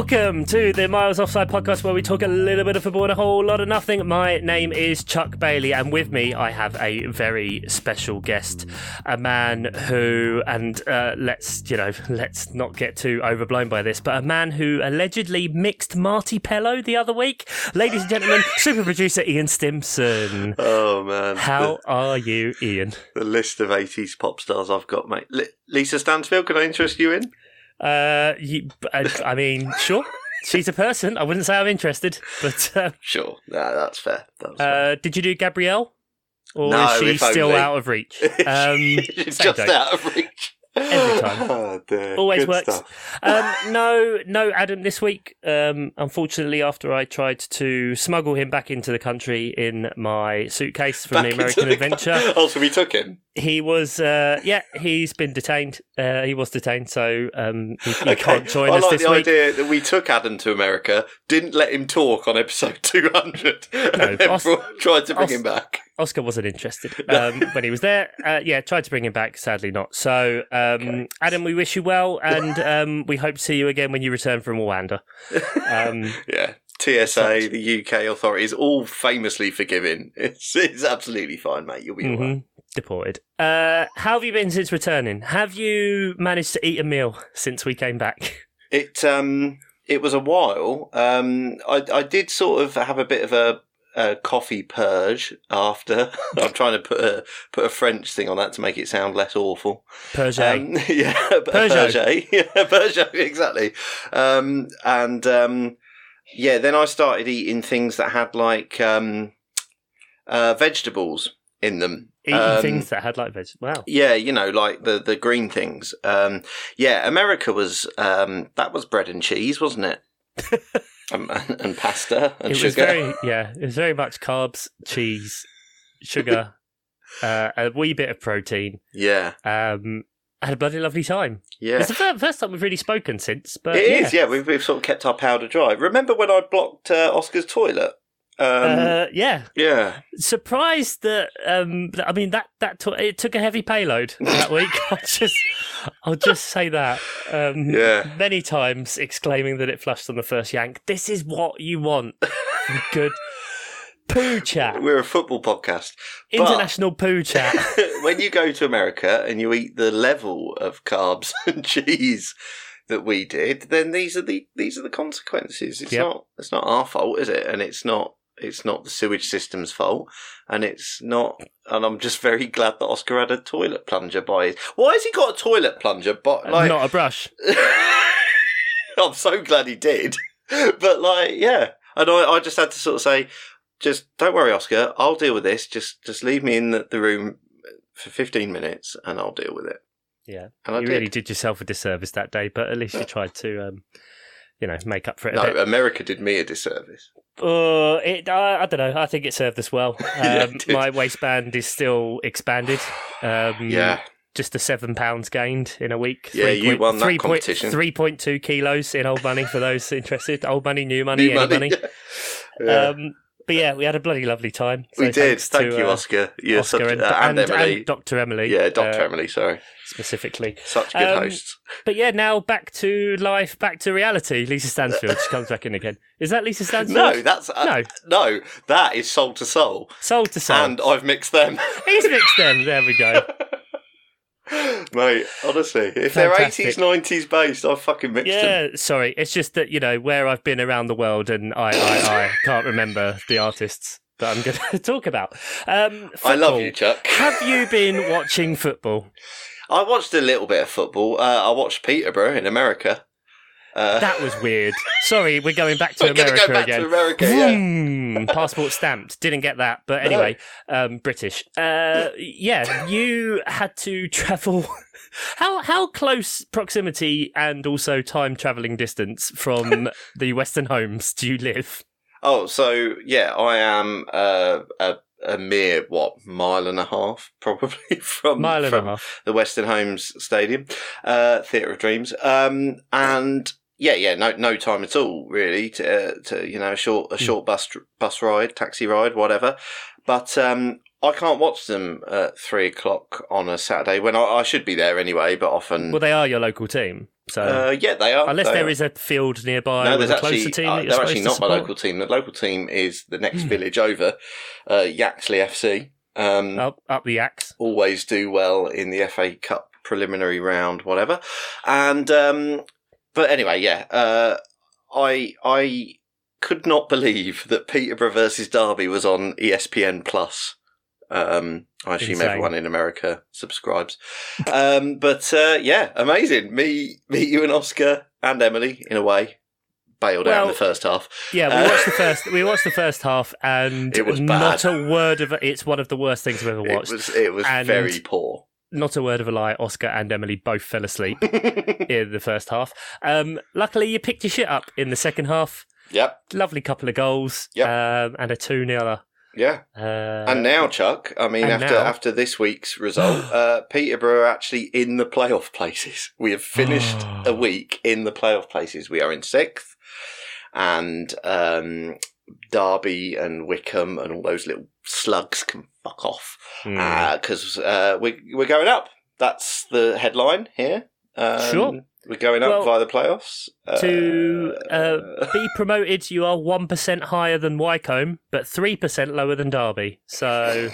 Welcome to the Miles Offside podcast where we talk a little bit of football and a whole lot of nothing. My name is Chuck Bailey, and with me I have a very special guest, a man who, and uh, let's you know, let's not get too overblown by this, but a man who allegedly mixed Marti Pellow the other week. Ladies and gentlemen, super producer Ian Stimson. Oh man, How are you, Ian? the, the list of '80s pop stars I've got, mate. Li- Lisa Stansfield, can I interest you in? Uh, you, I, I mean, sure. She's a person. I wouldn't say I'm interested, but uh, Sure, nah, that's fair. That's fair. uh, did you do Gabrielle, or No, is she still only. out of reach? Um, She's just out of reach Every time. Oh, dear. Always Good works. um, no, no, Adam. This week, um, unfortunately, after I tried to smuggle him back into the country in my suitcase from Back the into American the- Adventure, Oh, so we took him. he was, uh, yeah, he's been detained. Uh, he was detained, so um, he, he can't join I us like this the week. idea that we took Adam to America, didn't let him talk on episode 200, and then brought- tried to bring him back. Oscar wasn't interested um, when he was there. Uh, yeah, tried to bring him back. Sadly, not. So, um, Adam, we wish you well, and um, we hope to see you again when you return from Rwanda. Um, Yeah. TSA, the UK authorities, all famously forgiving. It's, it's absolutely fine, mate. You'll be all right. mhm, deported. Uh, how have you been since returning? Have you managed to eat a meal since we came back? It um it was a while. Um, I I did sort of have a bit of a, a coffee purge after. I'm trying to put a put a French thing on that to make it sound less awful. Peugeot. Um, yeah. Peugeot. Yeah, Peugeot, exactly. Um, and um, yeah, then I started eating things that had like um, uh, vegetables in them. Eating Um, things that had like veg. Wow. Yeah, you know, like the the green things. Um, yeah, America was um, that was bread and cheese, wasn't it? Um, and, and pasta and it sugar. was very yeah. It was very much carbs, cheese, sugar, uh, a wee bit of protein. Yeah, Um, I had a bloody lovely time. yeah. It's the fir- first time we've really spoken since, but It yeah. is, yeah. We've, we've sort of kept our powder dry. Remember when I blocked uh, Oscar's toilet? Um, uh, yeah, yeah, surprised that. Um, I mean that that it took a heavy payload that week. I'll just, I'll just say that. Um, Yeah. many times exclaiming that it flushed on the first yank. This is what you want. Good poo chat, we're a football podcast. International poo chat. when you go to America and you eat the level of carbs and cheese that we did, then these are the these are the consequences. It's Yep. not it's not our fault, is it? And it's not it's not the sewage system's fault, and it's not. And I'm just very glad that Oscar had a toilet plunger by his. Why has he got a toilet plunger? But like, Not a brush. I'm so glad he did. But like, yeah, and I, I just had to sort of say, just don't worry, Oscar. I'll deal with this. Just just leave me in the, the room for 15 minutes, and I'll deal with it. Yeah, And I you did. really did yourself a disservice that day, but at least you tried to, um, you know, make up for it. A No, bit. America did me a disservice. Uh, it, I, I don't know. I think it served us well. Um, did. my waistband is still expanded. Um, Yeah, just the seven pounds gained in a week. Yeah, you won that competition. Three point two kilos in old money for those interested. Old money, new money, New any money. money. Yeah. Um, but yeah, we had a bloody lovely time. So we did. Thank to, you, uh, Oscar. You're Oscar such, and, uh, and, Emily. and Dr. Emily. yeah, Doctor uh, Emily. Sorry, specifically. such good Um, hosts. But yeah, now back to life, back to reality. Lisa Stansfield she comes back in again. Is that Lisa Stansfield? No, that's uh, No. no, that is Soul II Soul, Soul II Soul. and I've mixed them. He's mixed them. There we go. Mate, honestly, if they're 80s, 90s based, I've fucking mixed them. Yeah, sorry. It's just that, you know, where I've been around the world and I, I, I can't remember the artists that I'm going to talk about. Um, I love you, Chuck. Have you been watching football? I watched a little bit of football. Uh, I watched Peterborough in America. Uh, That was weird. Sorry, we're going back to we're America go back again. to America, yeah. Passport stamped. Didn't get that, but anyway, um, British. Uh, yeah, you had to travel. How how close proximity and also time traveling distance from the Weston Homes do you live? Oh, so yeah, I am uh, a a mere what mile and a half probably from from half. the Weston Homes Stadium, uh, Theatre of Dreams, um, and yeah, yeah, no, no time at all really to, uh, to you know a short a Hmm. short bus bus ride, taxi ride, whatever. But um, I can't watch them at three o'clock on a Saturday when I, I should be there anyway. But often, Well, they are your local team. So Uh, yeah, they are. unless they there are. is a field nearby No, with there's a closer actually team, uh, they're actually not my local team. The local team is the next village over, uh, Yaxley FC. Um, Up, up the axe. always do well in the FA Cup preliminary round, whatever. And um, but anyway, yeah, uh, I I could not believe that Peterborough versus Derby was on ESPN Plus. Um, I assume Insane. everyone in America subscribes. um, but uh, yeah, amazing. Me, me, you, and Oscar and Emily, in a way, bailed out in the first half. Yeah, we Uh, watched the first. We watched the first half, and It was not a word of. It's one of the worst things I've ever watched. It was it was And- very poor. Not a word of a lie. Oscar and Emily both fell asleep in the first half. Um, luckily, you picked your shit up in the second half. yep, Lovely couple of goals. Yep. Um, and a two 0 yeah. uh, And now, Chuck, I mean, after now- after this week's result, uh, Peterborough are actually in the playoff places. We have finished a week in the playoff places. We are in sixth, and um, Derby and Wycombe and all those little slugs can fuck off hmm. because uh, we we're going up. That's the headline here. Um, Sure. We're going up Well, via the playoffs. to uh, be promoted, you are one percent higher than Wycombe, but three percent lower than Derby. So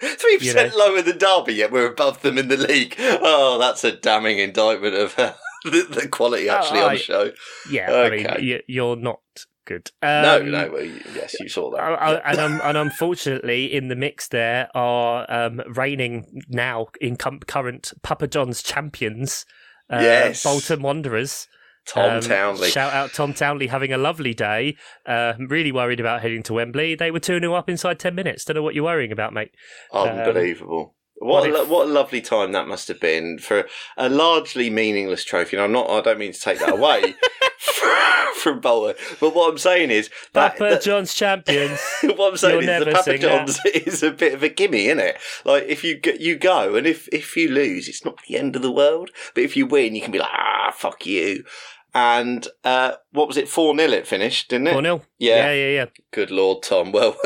Three you percent lower than Derby, yet we're above them in the league. Oh, that's a damning indictment of uh, the, the quality actually Oh, on I- the show. yeah, I mean, you, you're not good. no, Um, no, well, yes, you saw that. I- and, um, and unfortunately, in the mix, there are um, reigning now in current Papa John's champions, uh, Yes. Bolton Wanderers. Tom Um, Townley. Shout out Tom Townley having a lovely day. Uh, really worried about heading to Wembley. They were 2 0 up inside 10 minutes. Don't know what you're worrying about, mate. Unbelievable. What what a, if- lo- what a lovely time that must have been for a largely meaningless trophy. And I'm not. I don't mean to take that away from Bolton, but what I'm saying is that, Papa that- John's champions. what I'm saying is the Papa. John's is a bit of a gimme, isn't it? Like if you go, you go, and if if you lose, it's not the end of the world. But if you win, you can be like, ah, fuck you. And uh, what was it? Four 0 It finished, didn't it? 4 0. Yeah. Yeah, yeah, yeah. Good lord, Tom. Well,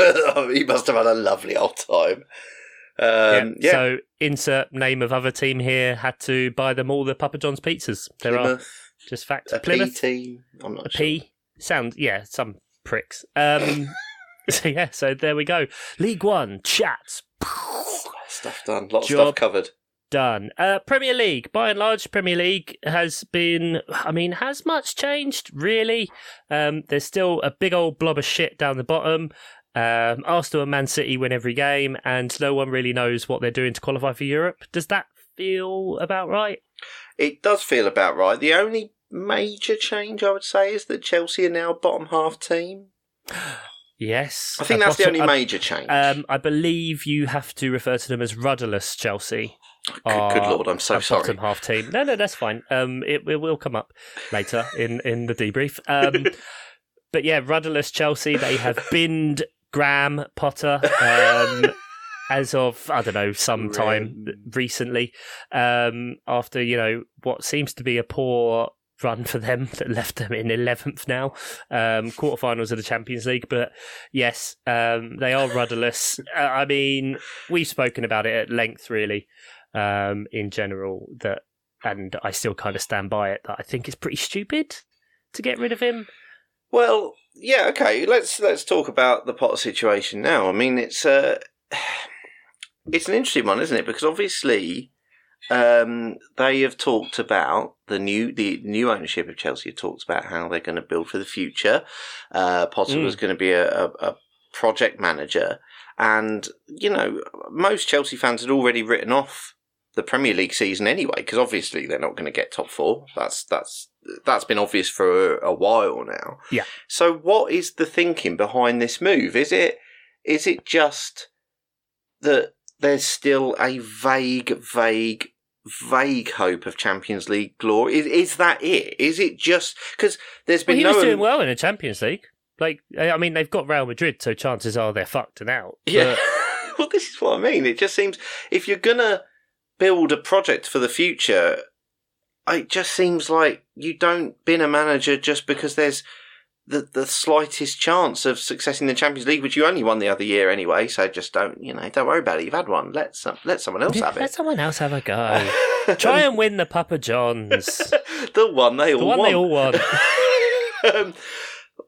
he must have had a lovely old time. Um, yeah. So, insert name of other team here. Had to buy them all the Papa John's pizzas. There are just facts. a P Plymouth, team. I'm not a sure. P. Sound, yeah, some pricks. Um, so, yeah, so there we go. League One, chats. Stuff done. Lots of stuff covered. Done. Uh, Premier League, by and large, Premier League has been. I mean, has much changed? Really? Um, there's still a big old blob of shit down the bottom. Um, Arsenal and Man City win every game, and no one really knows what they're doing to qualify for Europe. Does that feel about right? It does feel about right. The only major change I would say is that Chelsea are now a bottom half team. Yes. I think that's the only major change. Um, I believe you have to refer to them as rudderless Chelsea. good, good lord, I'm so sorry. Bottom half team. No, no, that's fine. Um, it, it will come up later in in the debrief. Um, but yeah, rudderless Chelsea. They have binned Graham Potter. Um, as of I don't know, some time recently, um, after you know what seems to be a poor run for them that left them in eleventh now, um, quarterfinals of the Champions League. But yes, um, they are rudderless. Uh, I mean, we've spoken about it at length, really, um, in general. That, and I still kind of stand by it. That I think it's pretty stupid to get rid of him. Well, yeah, okay. Let's let's talk about the Potter situation now. I mean, it's uh, it's an interesting one, isn't it? Because obviously, um, they have talked about the new the new ownership of Chelsea. Have talked about how they're going to build for the future. Uh, Potter Mm. was going to be a, a, a project manager, and you know, most Chelsea fans had already written off the Premier League season anyway, because obviously they're not going to get top four. That's that's that's been obvious for a, a while now. Yeah. So, what is the thinking behind this move? Is it is it just that there's still a vague, vague, vague hope of Champions League glory? Is, is that it? Is it just because there's Well, been he no was doing well in the Champions League. Like, I mean, they've got Real Madrid, so chances are they're fucked and out. Yeah. But- well, this is what I mean. It just seems if you're gonna build a project for the future, it just seems like you don't bin a manager just because there's the the slightest chance of success in the Champions League, which you only won the other year anyway. So just don't you know? Don't worry about it. You've had one. Let some, let someone else have it. Let someone else have a go. Try and win the Papa Johns. the one they all The one want. they all want. um,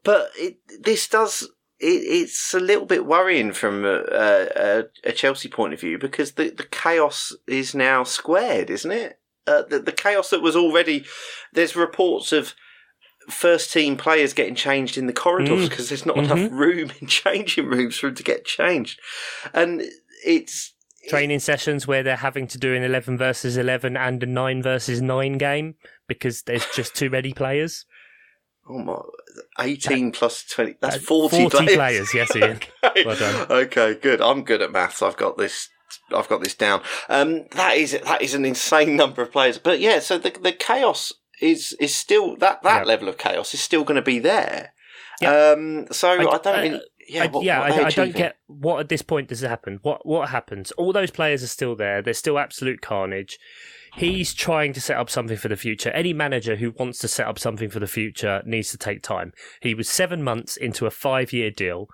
but it, this does. It, it's a little bit worrying from a, a, a Chelsea point of view because the, the chaos is now squared, isn't it? Uh, the, the chaos that was already. There's reports of first team players getting changed in the corridors Mm. because there's not Mhm. enough room in changing rooms for them to get changed, and it's Training sessions where they're having to do an 11 versus 11 and a 9 versus 9 game because there's just too many players. Oh my, eighteen plus twenty. That's Uh, forty, 40 players, yes, Ian. okay. Well done. okay, good. I'm good at maths. I've got this. I've got this down. Um, that is that is an insane number of players. But yeah, so the the chaos is is still that that Yeah. level of chaos is still going to be there. Yeah. Um, so I, I- don't. I- really, yeah, I, what, yeah, what I, I don't get what at this point does happen. What what happens? All those players are still there. There's still absolute carnage. He's trying to set up something for the future. Any manager who wants to set up something for the future needs to take time. He was seven months into a five year deal.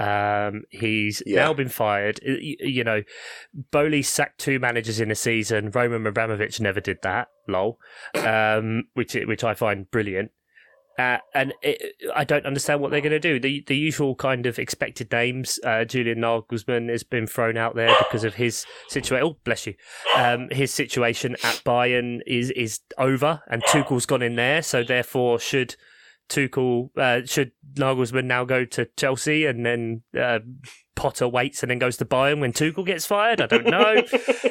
Um, he's Yeah. now been fired. You know, Boehly sacked two managers in a season. Roman Abramovich never did that. Lol. Um, which which I find brilliant. Uh, and it, I don't understand what they're going to do. The the usual kind of expected names. Uh, Julian Nagelsmann has been thrown out there because of his situation. Oh, bless you. Um, his situation at Bayern is is over, and Tuchel's gone in there. So therefore, should Tuchel uh, should Nagelsmann now go to Chelsea and then uh, Potter waits and then goes to Bayern when Tuchel gets fired? I don't know.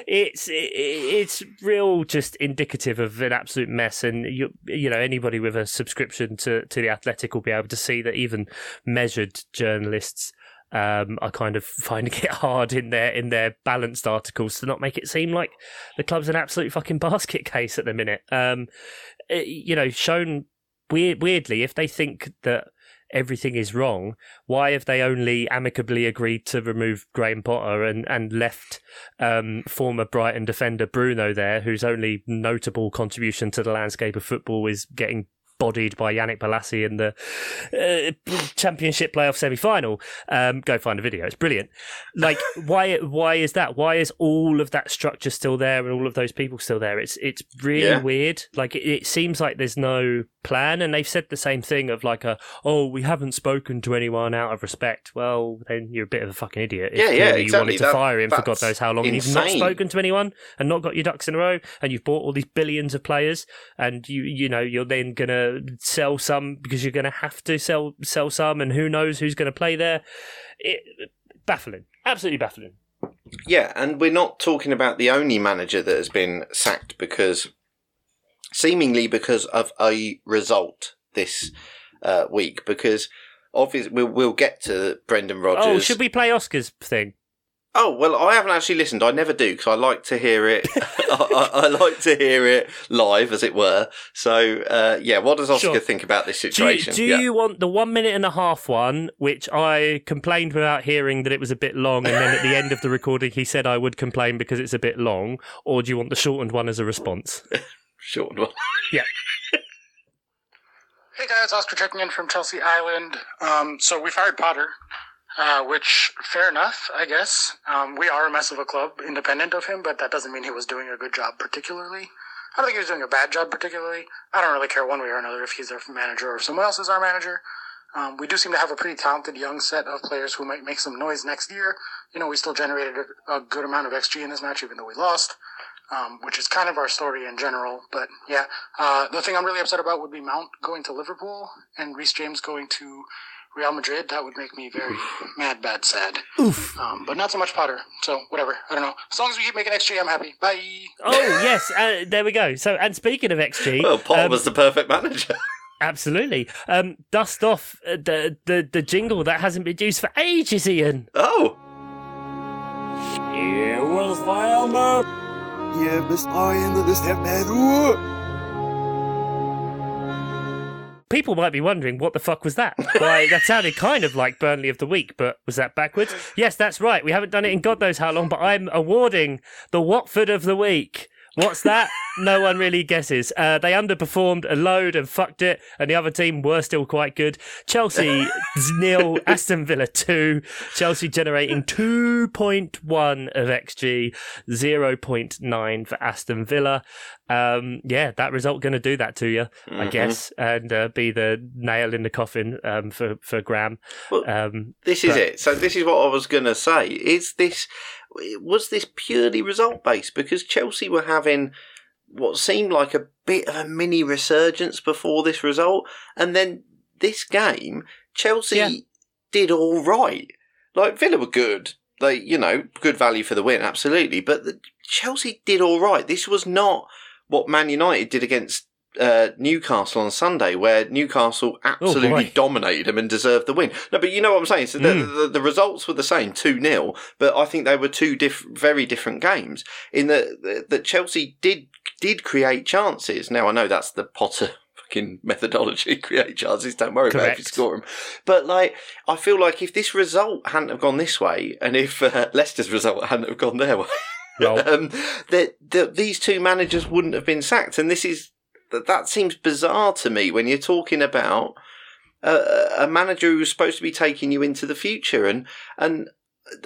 it's it, it's real just indicative of an absolute mess and you you know anybody with a subscription to to the athletic will be able to see that even measured journalists um, are kind of finding it hard in their in their balanced articles to not make it seem like the club's an absolute fucking basket case at the minute. Um, you know, shown weird, weirdly, if they think that everything is wrong, why have they only amicably agreed to remove Graham Potter and, and left um, former Brighton defender Bruno there, whose only notable contribution to the landscape of football is getting bodied by Yannick Bolasie in the uh, championship playoff semi-final. Um, go find a video; it's brilliant. Like, why? Why is that? Why is all of that structure still there and all of those people still there? It's it's really Yeah. weird. Like, it, it seems like there's no plan, and they've said the same thing of like a oh, we haven't spoken to anyone out of respect. Well, then you're a bit of a fucking idiot. If Yeah, yeah, clearly exactly. You wanted to That- fire him for God knows how long, and you've not spoken to anyone and not got your ducks in a row, and you've bought all these billions of players, and you you know you're then gonna sell some because you're gonna have to sell sell some, and who knows who's gonna play there. It, baffling, absolutely baffling. Yeah, and we're not talking about the only manager that has been sacked because, seemingly because of a result this uh, week. Because obviously we'll, we'll get to Brendan Rodgers. Oh, should we play Oscars thing? Oh well, I haven't actually listened. I never do because I like to hear it. I, I, I like to hear it live, as it were. So uh, yeah, what does Oscar Sure. think about this Do, you, situation? do yeah. you want the one minute and a half one, which I complained without hearing that it was a bit long, and then at the end of the recording he said I would complain because it's a bit long, or do you want the shortened one as a response? Short one. Hey guys, Oscar checking in from Chelsea Island. Um, so we fired Potter, uh, which fair enough, I guess. Um, we are a mess of a club, independent of him, but that doesn't mean he was doing a good job particularly. I don't think he was doing a bad job particularly. I don't really care one way or another if he's our manager or if someone else is our manager. Um, we do seem to have a pretty talented young set of players who might make some noise next year. You know, we still generated a, a good amount of XG in this match, even though we lost. Um, which is kind of our story in general, but yeah, uh, the thing I'm really upset about would be Mount going to Liverpool and Reece James going to Real Madrid. That would make me very mad, bad, sad. Oof. Um, but not so much Potter. So whatever. I don't know. As long as we keep making XG, I'm happy. Bye. Oh yes, uh, there we go. So, and speaking of XG, Well, Potter um, was the perfect manager. absolutely. Um, dust off uh, the the the jingle that hasn't been used for ages, Ian. oh, People might be wondering what the fuck was that. Why that sounded kind of like Burnley of the week, but was that backwards? Yes, that's right. We haven't done it in God knows how long, but I'm awarding the Watford of the week. What's that? no one really guesses. Uh, they underperformed a load and fucked it, and the other team were still quite good. Chelsea nil, Aston Villa two. Chelsea generating two point one of xG, zero point nine for Aston Villa. Um, yeah, that result going to do that to you, I Mhm. guess, and uh, be the nail in the coffin um, for for Graham. Well, Um, This is But- it. So this is what I was going to say. Is this was this purely result based because Chelsea were having what seemed like a bit of a mini resurgence before this result, and then this game Chelsea Yeah. did all right. Like Villa were good. They, you know, good value for the win, absolutely. But the, Chelsea did all right. This was not what Man United did against uh, Newcastle on Sunday, where Newcastle absolutely boy. dominated them and deserved the win. No, but you know what I'm saying. So the, the, the results were the same, two 0 but I think they were two diff- very different games. In that that Chelsea did did create chances. Now I know that's the Potter. Fucking methodology, create chances. Don't worry about if you score them. But like, I feel like if this result hadn't have gone this way, and if uh, Leicester's result hadn't have gone their way, well, um, that that these two managers wouldn't have been sacked, and this is that that seems bizarre to me when you're talking about a, a manager who's supposed to be taking you into the future, and and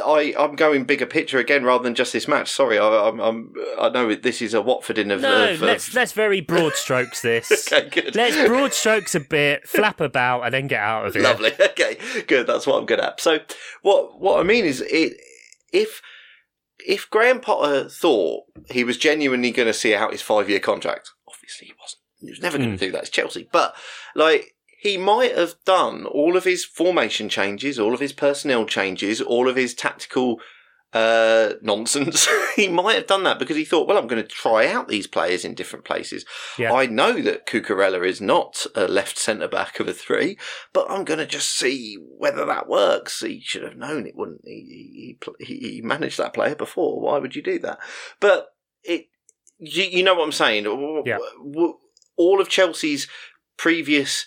I I'm going bigger picture again rather than just this match. Sorry, I, I'm, I'm I know this is a Watford in of, no, of, let's of let's very broad strokes this. okay good Let's broad strokes a bit, flap about, and then get out of it. Lovely. Okay, good. That's what I'm good at. So, what what I mean is, it if if Graham Potter thought he was genuinely going to see out his five year contract, obviously he wasn't. He was never going Mm. to do that. It's Chelsea, but like he might have done all of his formation changes, all of his personnel changes, all of his tactical uh, nonsense. he might have done that because he thought, well, I'm going to try out these players in different places. Yeah. I know that Cucurella is not a left centre back of a three, but I'm going to just see whether that works. He should have known it wouldn't. He, he, he managed that player before. Why would you do that? But it, you, you know what I'm saying? Yeah. All of Chelsea's previous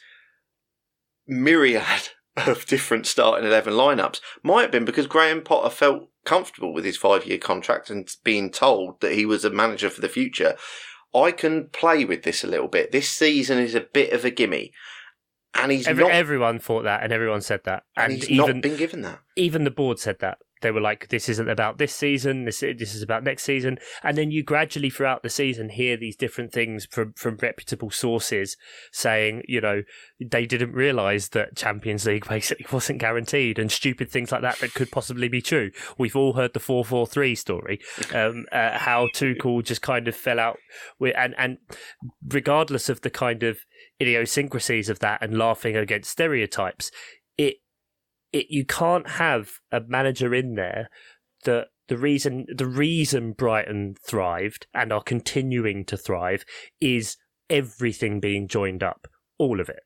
myriad of different starting 11 lineups might have been because Graham Potter felt comfortable with his five year contract and being told that he was a manager for the future. I can play with this a little bit. This season is a bit of a gimme. And he's Every, not, everyone thought that, and everyone said that, and and he's even not been given that. even the board said that they were like, "This isn't about this season. This this is about next season." And then you gradually throughout the season hear these different things from from reputable sources saying, you know, they didn't realize that Champions League basically wasn't guaranteed, and stupid things like that that could possibly be true. We've all heard the four four three story, um, uh, how Tuchel just kind of fell out with, and and regardless of the kind of idiosyncrasies of that and laughing against stereotypes, it it you can't have a manager in there that the reason the reason Brighton thrived and are continuing to thrive is everything being joined up, all of it.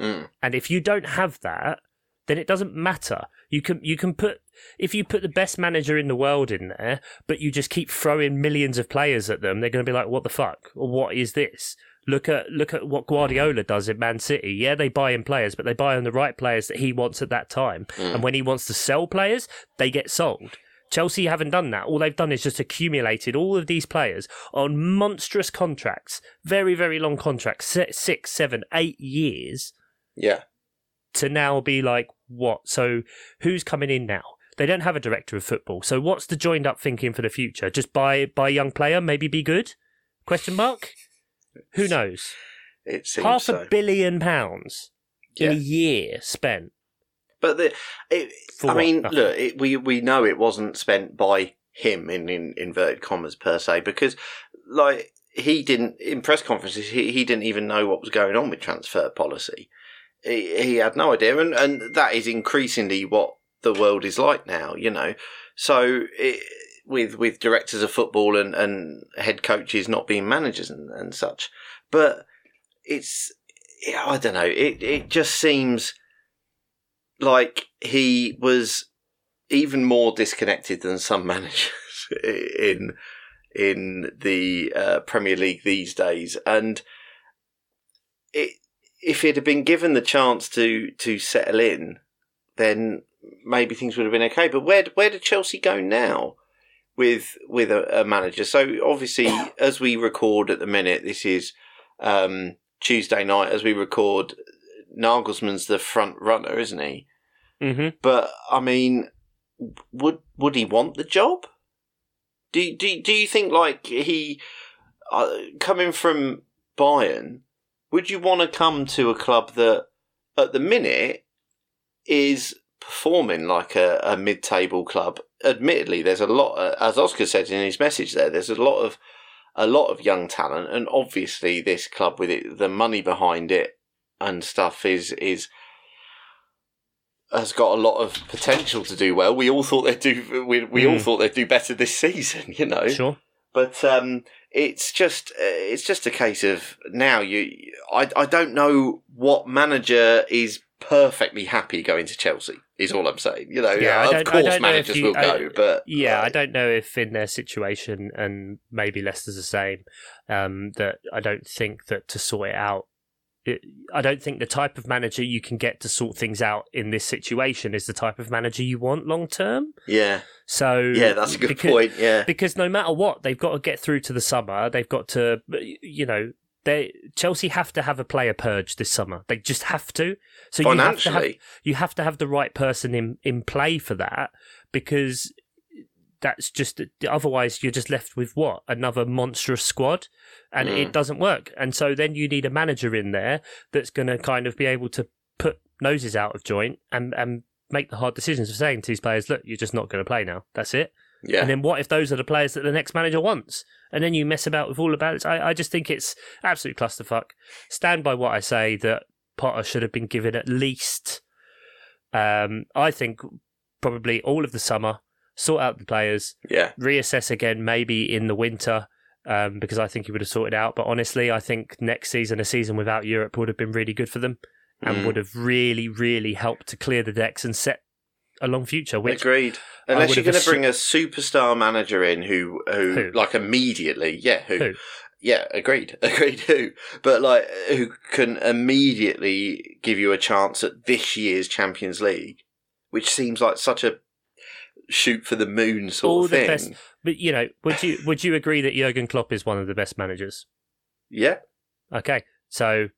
Mm. And if you don't have that, then it doesn't matter. You can you can put if you put the best manager in the world in there, but you just keep throwing millions of players at them, they're going to be like, "What the fuck? Or what is this?" Look at look at what Guardiola does at Man City. Yeah, they buy in players, but they buy on the right players that he wants at that time. Mm. And when he wants to sell players, they get sold. Chelsea haven't done that. All they've done is just accumulated all of these players on monstrous contracts, very very long contracts, six, seven, eight years Yeah. to now be like, what? So who's coming in now? They don't have a director of football. So what's the joined up thinking for the future? Just buy buy a young player, maybe be good? Question mark. Who knows? It seems Half so. a billion pounds in a year spent. But the, it, I what? mean, Nothing. look, it, we we know it wasn't spent by him in, in inverted commas per se because, like, he didn't in press conferences he, he didn't even know what was going on with transfer policy. He, he had no idea, and and that is increasingly what the world is like now. You know, so it, with with directors of football and and head coaches not being managers and, and such, but it's I don't know. It it just seems like he was even more disconnected than some managers in in the uh, Premier League these days, and it, if he'd have been given the chance to to settle in, then maybe things would have been okay. But where where did Chelsea go now? With with a, a manager. So obviously, as we record at the minute, this is um, Tuesday night. As we record, Nagelsmann's the front runner, isn't he? Mm-hmm. But I mean, would would he want the job? Do do do you think like he uh, coming from Bayern? Would you want to come to a club that, at the minute, is performing like a, a mid-table club? Admittedly, there's a lot, uh, as Oscar said in his message. There, there's a lot of a lot of young talent, and obviously, this club with it, the money behind it and stuff is is has got a lot of potential to do well. We all thought they'd do. We, we all Mm. thought they'd do better this season, you know. Sure. But um, it's just uh, it's just a case of now you. I I don't know what manager is perfectly happy going to Chelsea. Is all I'm saying. You know, Yeah, of course managers you- will I- go, but Yeah, I don't know if in their situation, and maybe Leicester's the same, um, that I don't think that to sort it out. It, I don't think the type of manager you can get to sort things out in this situation is the type of manager you want long term. yeah, So yeah, that's a good because, point. Yeah, because no matter what, they've got to get through to the summer. They've got to, you know, they Chelsea have to have a player purge this summer. They just have to. So you have to have you have to have the right person in in play for that because that's just otherwise you're just left with what another monstrous squad and Mm. it doesn't work and so then you need a manager in there that's going to kind of be able to put noses out of joint and and make the hard decisions of saying to these players look you're just not going to play now that's it yeah, and then what if those are the players that the next manager wants? And then you mess about with all about it. I, I just think it's absolute clusterfuck. Stand by what I say that Potter should have been given at least, um, I think, probably all of the summer, sort out the players, yeah, reassess again maybe in the winter. Um, because I think he would have sorted out. But honestly, I think next season, a season without Europe would have been really good for them and Mm. would have really, really helped to clear the decks and set a long future. Which agreed. Unless you're going to assu- bring a superstar manager in who, who, Who? like immediately, yeah, who, Who? yeah, agreed, agreed, who, but like who can immediately give you a chance at this year's Champions League, which seems like such a shoot for the moon sort All of the thing. best- But you know, would you would you agree that Jurgen Klopp is one of the best managers? Yeah, Okay, so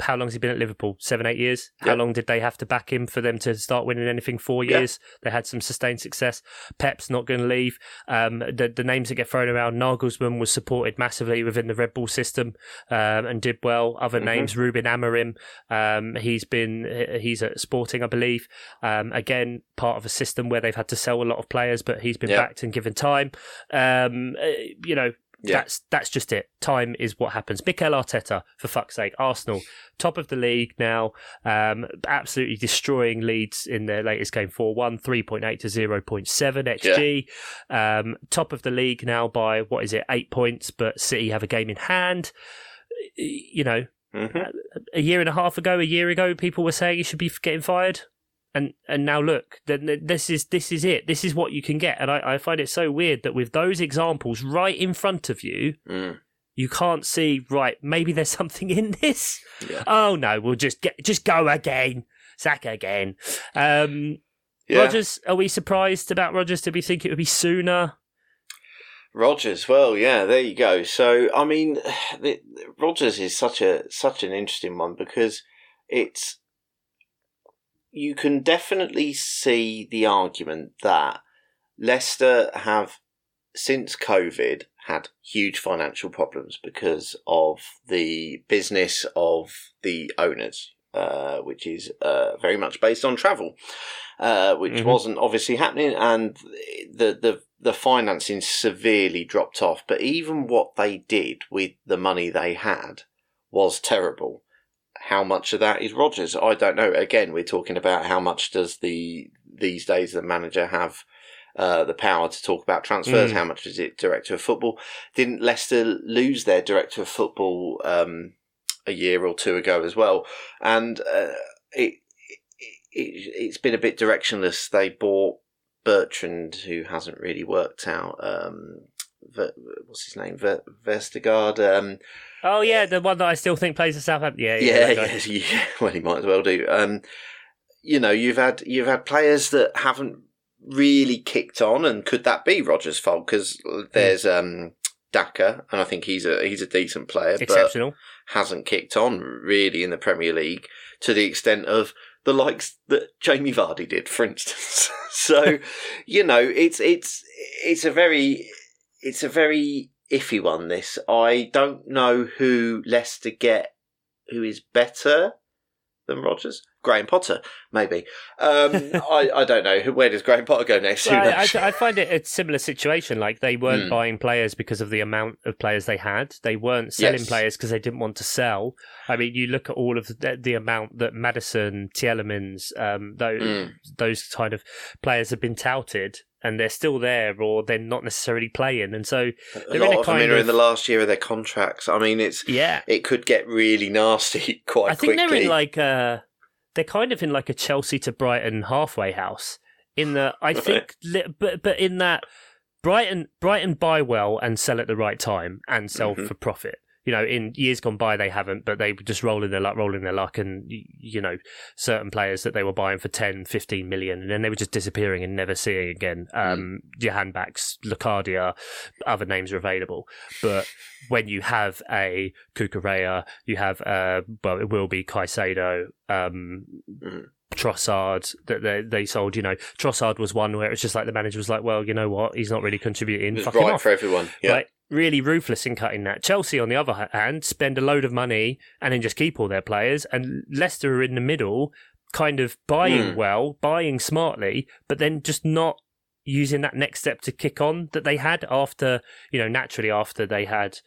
how long has he been at Liverpool? Seven, eight years. How long did they have to back him for them to start winning anything? Four years. They had some sustained success. Pep's not going to leave. Um, the the names that get thrown around. Nagelsmann was supported massively within the Red Bull system um, and did well. Other Mhm. names, Ruben Amorim. Um, he's been he's at Sporting, I believe. Um, again, part of a system where they've had to sell a lot of players, but he's been Yeah. backed and given time. Um, uh, you know, Yeah. that's that's just it. Time is what happens. Mikel Arteta, for fuck's sake, Arsenal, top of the league now, um, absolutely destroying leads in their latest game 4 1, 3.8 to 0.7 XG. Um, top of the league now by, what is it, eight points, but City have a game in hand. You know, hmm a year and a half ago, a year ago, people were saying he should be getting fired. And and now look, then this is this is it. This is what you can get. And I, I find it so weird that with those examples right in front of you, mm. you can't see right. Maybe there's something in this. Yeah. Oh no, we'll just get just go again, sack again. Um, yeah. Rodgers, are we surprised about Rodgers? Did we think it would be sooner? Rodgers, well, yeah, there you go. So, I mean, the, Rodgers is such a such an interesting one because it's you can definitely see the argument that Leicester have since COVID had huge financial problems because of the business of the owners, uh, which is uh, very much based on travel, uh, which Mhm. wasn't obviously happening, and the the the financing severely dropped off. But even what they did with the money they had was terrible. How much of that is Rodgers? I don't know. Again, we're talking about how much does the these days the manager have uh, the power to talk about transfers? Mm. How much is it director of football? Didn't Leicester lose their director of football um, a year or two ago as well? And uh, it, it it's been a bit directionless. They bought Bertrand, who hasn't really worked out. Um, what's his name? Ver, Vestergaard. Um, Oh yeah, the one that I still think plays for Southampton. Yeah, yeah. yeah, yeah, yeah. Well, he might as well do. Um, you know, you've had you've had players that haven't really kicked on, and could that be Rodgers' fault? Because there's um, Daka, and I think he's a he's a decent player, but Exceptional. hasn't kicked on really in the Premier League to the extent of the likes that Jamie Vardy did, for instance. so, you know, it's it's it's a very it's a very iffy one. This I don't know who Leicester get who is better than Rodgers. Graham Potter, maybe. Um, I I don't know. Where does Graham Potter go next? Well, I. I, I find it a similar situation. Like they weren't Hmm. buying players because of the amount of players they had. They weren't selling Yes. players because they didn't want to sell. I mean, you look at all of the, the amount that Maddison, Tielemans, um, those Mm. those kind of players have been touted, and they're still there, or they're not necessarily playing. And so, a they're in lot a of them are in the last year of their contracts. I mean, it's yeah, it could get really nasty quite I think quickly. they're in like a they're kind of in like a Chelsea to Brighton halfway house. In the I think, but but in that Brighton Brighton buy well and sell at the right time and sell Mhm. for profit. You know, in years gone by they haven't, but they were just rolling their luck, rolling their luck, and you know, certain players that they were buying for 10, 15 million, and then they were just disappearing and never seeing again. Um, Jahanbakhsh, Locadia, other names are available, but when you have a Cucurella, you have uh, well, it will be Caicedo, um, Mhm. Trossard that they they sold. You know, Trossard was one where it's just like the manager was like, well, you know what, he's not really contributing. It was him right off. for everyone. Yeah. Like really ruthless in cutting that. Chelsea, on the other hand, spend a load of money and then just keep all their players. And Leicester are in the middle, kind of buying Hmm. well, buying smartly, but then just not using that next step to kick on that they had after, you know, naturally after they had,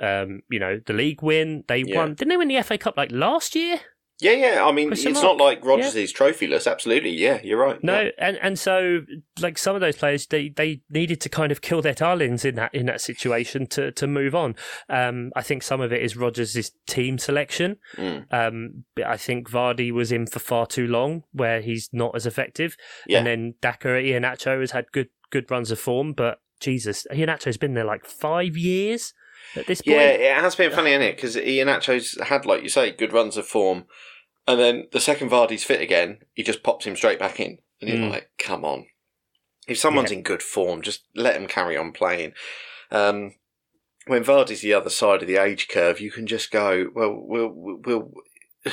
um, you know, the league win. They Yeah. won. Didn't they win the FA Cup like last year? Yeah, yeah. I mean, it's mark. not like Rodgers is trophyless. Absolutely. Yeah, you're right. No, Yeah. and and so like some of those players, they, they needed to kind of kill their darlings in that in that situation to to move on. Um, I think some of it is Rodgers' team selection. Mm. Um, but I think Vardy was in for far too long, where he's not as effective. Yeah. And then Daka Iheanacho has had good good runs of form, but Jesus, Iheanacho's been there like five years at this point. Yeah, it has been funny, hasn't it? Because Iheanacho's had, like you say, good runs of form, and then the second Vardy's fit again, he just pops him straight back in, and you're Mm. like, "Come on!" If someone's in good form, just let him carry on playing. Um, when Vardy's the other side of the age curve, you can just go, "Well, we'll we'll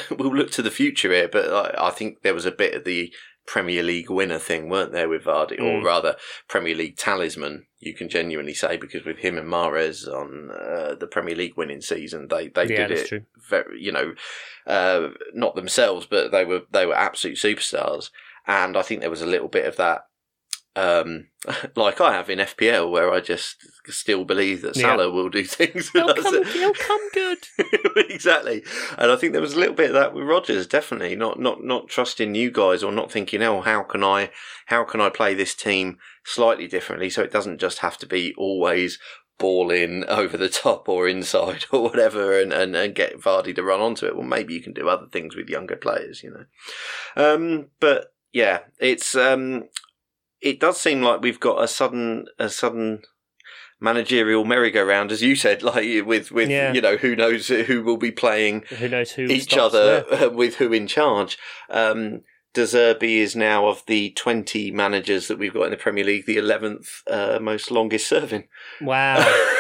we'll look to the future here." But I, I think there was a bit of the Premier League winner thing, weren't there, with Vardy, or Mm. rather Premier League talisman? You can genuinely say because with him and Mahrez on uh, the Premier League winning season, they they Yeah, did it very, you know, uh, not themselves, but they were they were absolute superstars. And I think there was a little bit of that, um, like I have in FPL, where I just still believe that Yeah. Salah will do things. He'll come, he'll come good. exactly. And I think there was a little bit of that with Rodgers, definitely. Not not not trusting you guys or not thinking, oh, how can I how can I play this team slightly differently so it doesn't just have to be always ball in over the top or inside or whatever and, and, and get Vardy to run onto it. Well maybe you can do other things with younger players, you know. Um but yeah, it's um it does seem like we've got a sudden a sudden managerial merry-go-round, as you said, like with with Yeah. you know who knows who will be playing Who knows who each other where. with who in charge. Um, De Zerbi is now of the twenty managers that we've got in the Premier League, the eleventh uh, most longest serving. Wow.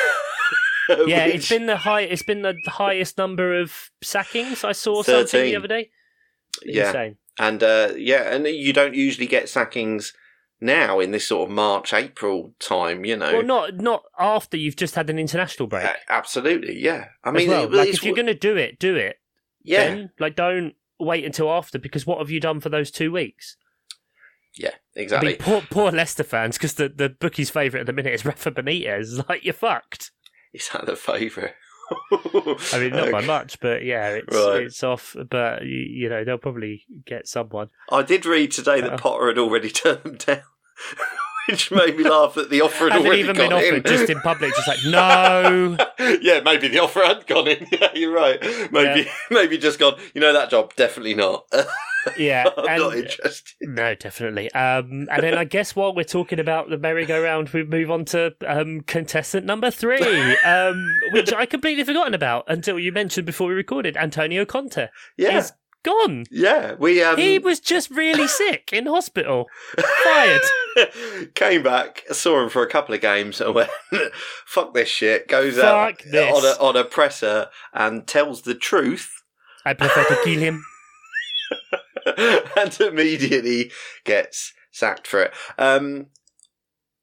Yeah, Which- it's been the high. It's been the highest number of sackings. I saw something the other day. yeah, Insane. and uh, yeah, and you don't usually get sackings now in this sort of March April time. You know, Well, not not after you've just had an international break. A- absolutely, yeah. I mean, well. it- like if you're going to do it, do it. yeah, Then. Like don't wait until after because what have you done for those two weeks? yeah, I exactly. mean, poor poor Leicester fans because the the bookie's favourite at the minute is Rafa Benitez. Like you're fucked. Is that the favourite? I mean, not by much, but yeah, it's Right. it's off. But you, know, they'll probably get someone. I did read today that Uh. Potter had already turned them down, which made me laugh that the offer had already even been in. offered, just in public, just like no. yeah, maybe the offer had gone in. Yeah, you're right. Maybe, maybe just gone. You know that job? Definitely not. Yeah, I'm not interested. No, definitely. Um, and then I guess while we're talking about the merry-go-round, we move on to um, contestant number three, um, which I completely forgotten about until you mentioned before we recorded. Antonio Conte Yeah, is gone. Yeah, we um, He was just really sick in hospital. Fired. Came back, saw him for a couple of games, and went, "Fuck this shit." Goes out this. on a on a presser and tells the truth, I prefer to kill him. and immediately gets sacked for it. Um,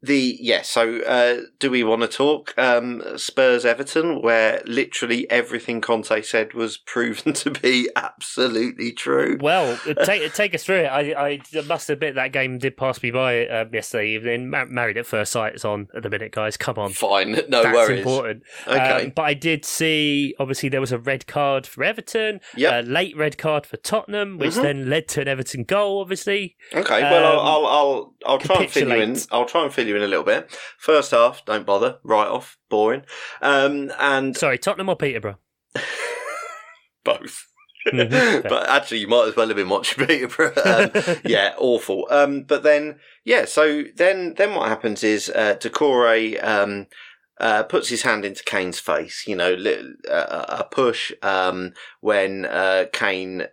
the yeah. So, uh, do we want to talk um, Spurs Everton, where literally everything Conte said was proven to be absolutely true? Well, take take us through it. I, I must admit that game did pass me by um, yesterday evening. Ma- married at first sight is on at the minute, guys. Come on. Fine, no That's worries. important. Okay. Um, but I did see, obviously, there was a red card for Everton, Yep. a late red card for Tottenham, which Mhm. then led to an Everton goal, obviously. Okay, well, I'll, Um, I'll, I'll, I'll try and fill you in. I'll try and fill you in a little bit. First half, don't bother. Right off, boring. Um, and Sorry, Tottenham or Peterborough? both. Mhm, but actually, you might as well have been watching Peterborough. Um, yeah, awful. Um, but then, yeah, so then, then what happens is uh, Doucouré um, uh, puts his hand into Kane's face. You know, li- uh, a push um, when uh, Kane.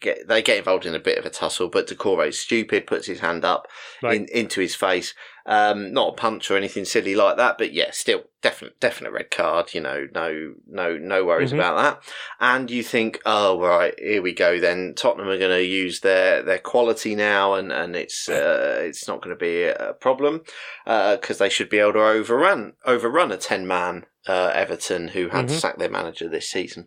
Get, they get involved in a bit of a tussle, but Doucouré is stupid, puts his hand up Right. in, into his face. Um, not a punch or anything silly like that, but yeah, still definite, definite red card. You know, no, no, no worries Mhm. about that. And you think, oh right, here we go. Then Tottenham are going to use their their quality now, and and it's uh, it's not going to be a problem because they should be able to overrun overrun a ten man uh, Everton who had to Mhm. sack their manager this season.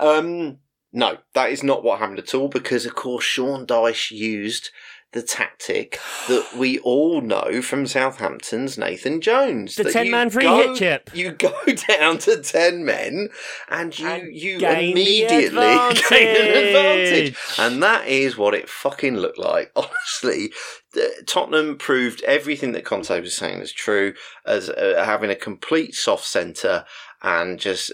Um, no, that is not what happened at all because, of course, Sean Dyche used the tactic that we all know from Southampton's Nathan Jones. The ten man free go- hit chip. You go down to 10 men and you, And you immediately gain an advantage. advantage. And that is what it fucking looked like. Honestly, Tottenham proved everything that Conte was saying is true as uh, having a complete soft centre and just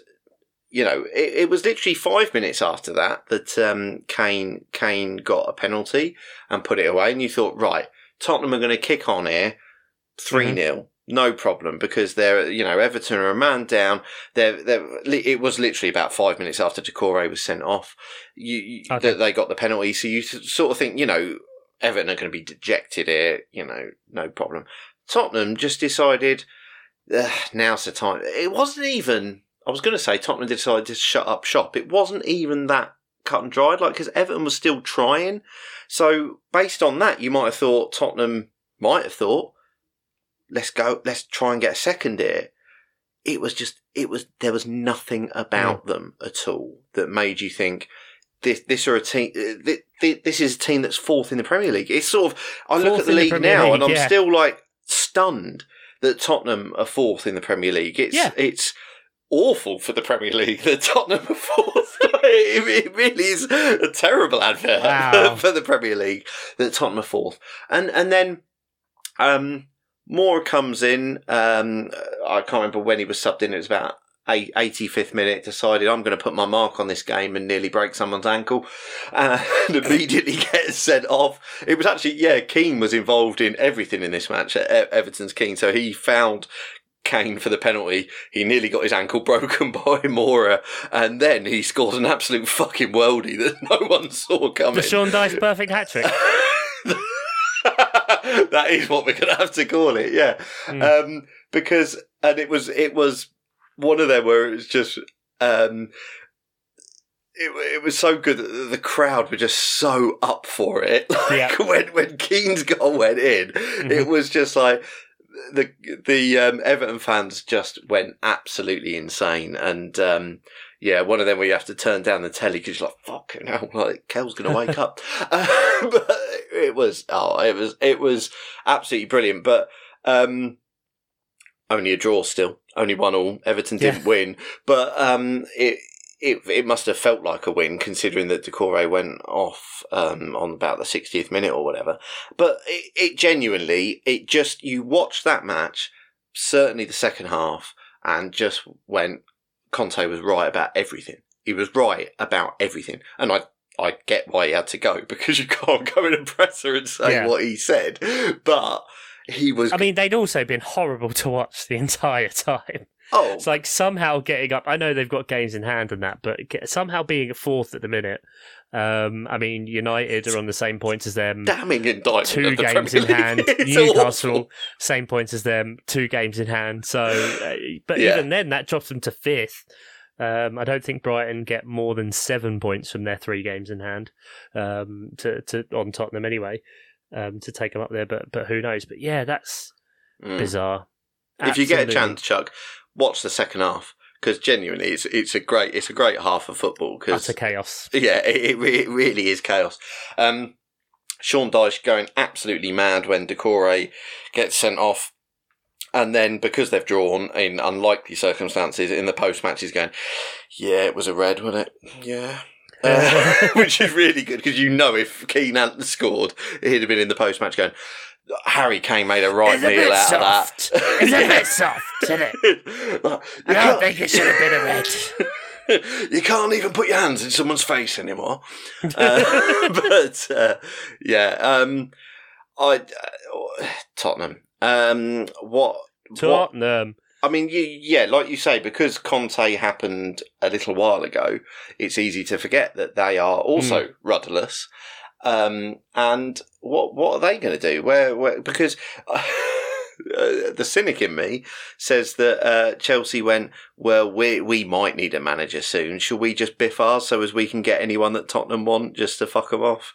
you know, it, it was literally five minutes after that that um, Kane Kane got a penalty and put it away, and you thought, right, Tottenham are going to kick on here, three 0 no problem, because they're you know Everton are a man down. They're, they're it was literally about five minutes after Doucouré was sent off. You, you Okay. that they got the penalty, so you sort of think, you know, Everton are going to be dejected here. You know, no problem. Tottenham just decided. "Ugh, now's the time. It wasn't even. I was going to say Tottenham decided to shut up shop. It wasn't even that cut and dried, like because Everton was still trying. So based on that, you might have thought Tottenham might have thought, let's go, let's try and get a second here. It was just, it was there was nothing about mm. them at all that made you think. This, this are a team. Uh, this, this is a team that's fourth in the Premier League. It's sort of. I look at the in the league now, League, and I'm yeah. still like stunned that Tottenham are fourth in the Premier League. It's Yeah. it's awful for the Premier League that Tottenham are fourth. it, really is a terrible advert Wow. for the Premier League that Tottenham are fourth. And and then um, Moura comes in. Um, I can't remember when he was subbed in. It was about. eight- 85th minute decided I'm going to put my mark on this game and nearly break someone's ankle uh, and immediately gets sent off. It was actually, yeah, Keane was involved in everything in this match. Everton's Keane. So he found Kane for the penalty. He nearly got his ankle broken by Moura, and then he scores an absolute fucking worldie that no one saw coming. The Sean Dyche perfect hat trick. that is what we're going to have to call it, yeah. Mm. Um, because and it was it was one of them where it was just um, it, it was so good that the crowd were just so up for it. Like Yeah. when when Keane's goal went in, it was just like the the um, Everton fans just went absolutely insane, and um, yeah, one of them where you have to turn down the telly because you're like, "Fuck, you know, like Kel's gonna wake up." Uh, but it was oh, it was it was absolutely brilliant, but um, only a draw still, only one all. Everton didn't win, but um, it. It, it must have felt like a win considering that Doucouré went off um, on about the 60th minute or whatever. But it, it genuinely, it just, you watched that match, certainly the second half, and just went, Conte was right about everything. He was right about everything. And I, I get why he had to go because you can't go in a presser and say Yeah. what he said. But he was. I mean, they'd also been horrible to watch the entire time. Oh, It's like somehow getting up. I know they've got games in hand and that, but somehow being a fourth at the minute. Um, I mean, United are on the same points as them. damning indictment. Two games in hand. Newcastle, awful. same points as them. Two games in hand. So, uh, but Yeah. even then, that drops them to fifth. Um, I don't think Brighton get more than seven points from their three games in hand um, to, to on Tottenham anyway um, to take them up there. But but who knows? But yeah, that's Mm. bizarre. If you get a chance, Chuck, watch the second half because genuinely, it's it's a great it's a great half of football. Because utter chaos. yeah, it, it really is chaos. Um, Sean Dyche going absolutely mad when Doucouré gets sent off. And then, because they've drawn in unlikely circumstances in the post match, he's going, Yeah, it was a red, wasn't it? Yeah. Uh, which is really good because you know if Keane hadn't scored, he'd have been in the post match going, Harry Kane made a right It's a meal bit out soft. of that. It's a bit soft, isn't it? Like, you I don't can't- think it should have been a red. you can't even put your hands in someone's face anymore. Uh, but uh, yeah, um, I uh, Tottenham. Um, what? what Tottenham. I mean, you, yeah, like you say, because Conte happened a little while ago, it's easy to forget that they are also rudderless. Um, and what what are they going to do? Where, where because uh, the cynic in me says that uh, Chelsea went well. We we might need a manager soon. Should we just biff ours so as we can get anyone that Tottenham want just to fuck them off?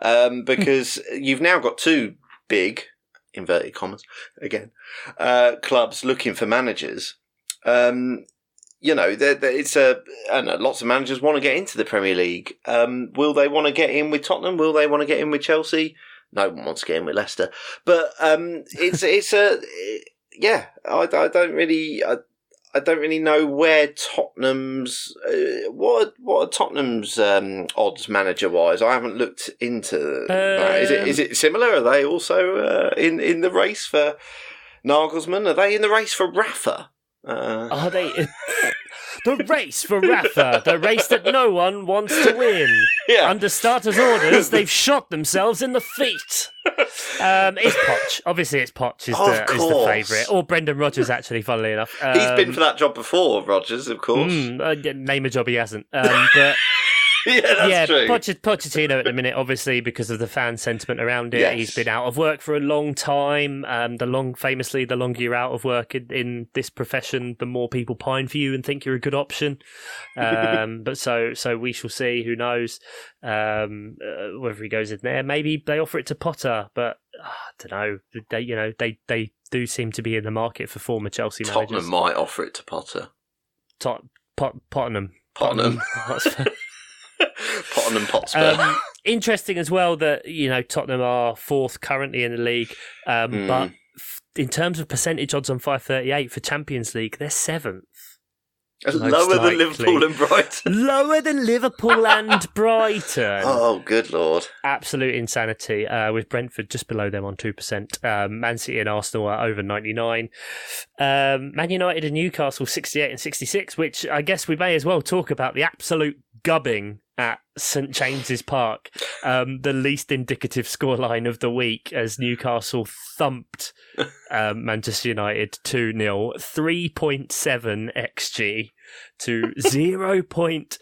Um, because you've now got two big inverted commas again uh, clubs looking for managers. Um, you know, they're, they're- it's a. I know lots of managers want to get into the Premier League. Um, will they want to get in with Tottenham? Will they want to get in with Chelsea? No one wants to get in with Leicester. But um, it's it's a yeah. I, I don't really. I, I don't really know where Tottenham's uh, what are, what are Tottenham's um, odds manager wise. I haven't looked into that. Is it Um, it similar? Are they also uh, in in the race for Nagelsmann? Are they in the race for Rafa? Uh, Are they? The race for Rafa, the race that no one wants to win. yeah, Under starters' orders, they've shot themselves in the feet. Um, it's Poch. Obviously, it's Poch is the, is the favourite. Or Brendan Rodgers, actually, funnily enough. Um, he's been for that job before, Rodgers, of course. mm, uh, name a job he hasn't. Um, but yeah, that's yeah, true. Poch- Pochettino at the minute, obviously because of the fan sentiment around it, Yes. he's been out of work for a long time. Um, the long, famously, the longer you're out of work in, in this profession, the more people pine for you and think you're a good option. Um, but so, so we shall see. Who knows um, uh, whether he goes in there? Maybe they offer it to Potter, but uh, I don't know. They, you know, they they do seem to be in the market for former Chelsea Tottenham managers. might offer it to Potter. Tot, Pot, Pottenham. Tottenham, Hotspur. Tottenham Hotspur. Um, interesting as well that you know Tottenham are fourth currently in the league, um, Mm. but f- in terms of percentage odds on five thirty eight for Champions League, they're seventh, Lower likely. than Liverpool and Brighton. lower than Liverpool and Brighton. Oh, good lord! Absolute insanity. Uh, with Brentford just below them on two percent. Um, Man City and Arsenal are over ninety nine. Um, Man United and Newcastle sixty eight and sixty six. Which I guess we may as well talk about the absolute gubbing at St James's Park. Um, the least indicative scoreline of the week as Newcastle thumped um, Manchester United two 0 three point seven xg to zero point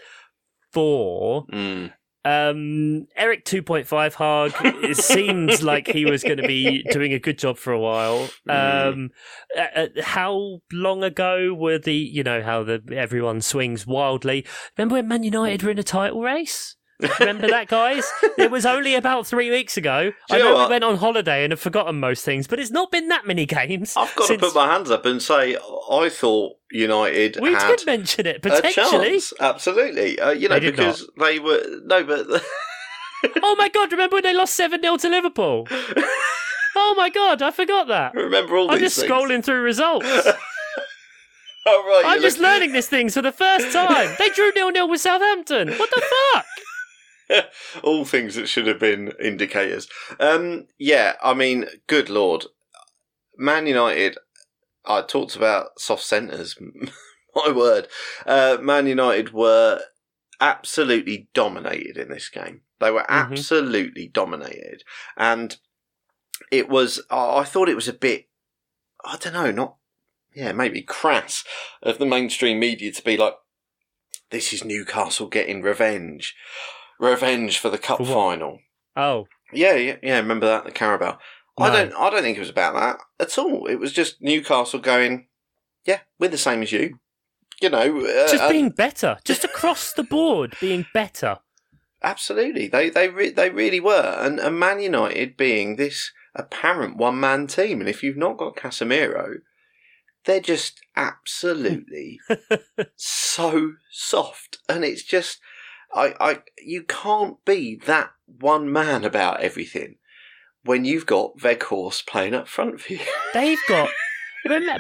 four. Mm. Um, Erik 2.5 Hag, it seemed like he was going to be doing a good job for a while. Um, uh, uh, how long ago were the, you know, how the everyone swings wildly? Remember when Man United were in a title race? Remember that, guys? It was only about three weeks ago. I know know we went on holiday and have forgotten most things, but it's not been that many games. I've got since to put my hands up and say I thought United We did mention it, potentially. Absolutely, uh, you know, They because they were no, but Oh my god, remember when they lost 7 0 to Liverpool? Oh my god, I forgot that. remember all I'm these just things. scrolling through results. Oh right, I'm just look- learning these things for the first time. They drew nil nil with Southampton. What the fuck? all things that should have been indicators. Um, yeah, I mean, good lord, Man United. I talked about soft centres. My word, uh, Man United were absolutely dominated in this game. They were Mhm. absolutely dominated, and it was. I I thought it was a bit. I don't know, not yeah, maybe crass of the mainstream media to be like, "This is Newcastle getting revenge, revenge for the cup For final." Oh, Yeah, yeah, yeah. Remember that the Carabao. I don't. I don't think it was about that at all. It was just Newcastle going, "Yeah, we're the same as you." You know, uh, just and- being better, just across the board, being better. Absolutely, they they re- they really were, and, and Man United being this apparent one man team, and if you've not got Casemiro, they're just absolutely so soft, and it's just I I you can't be that one man about everything when you've got Weghorst playing up front for you. They've got.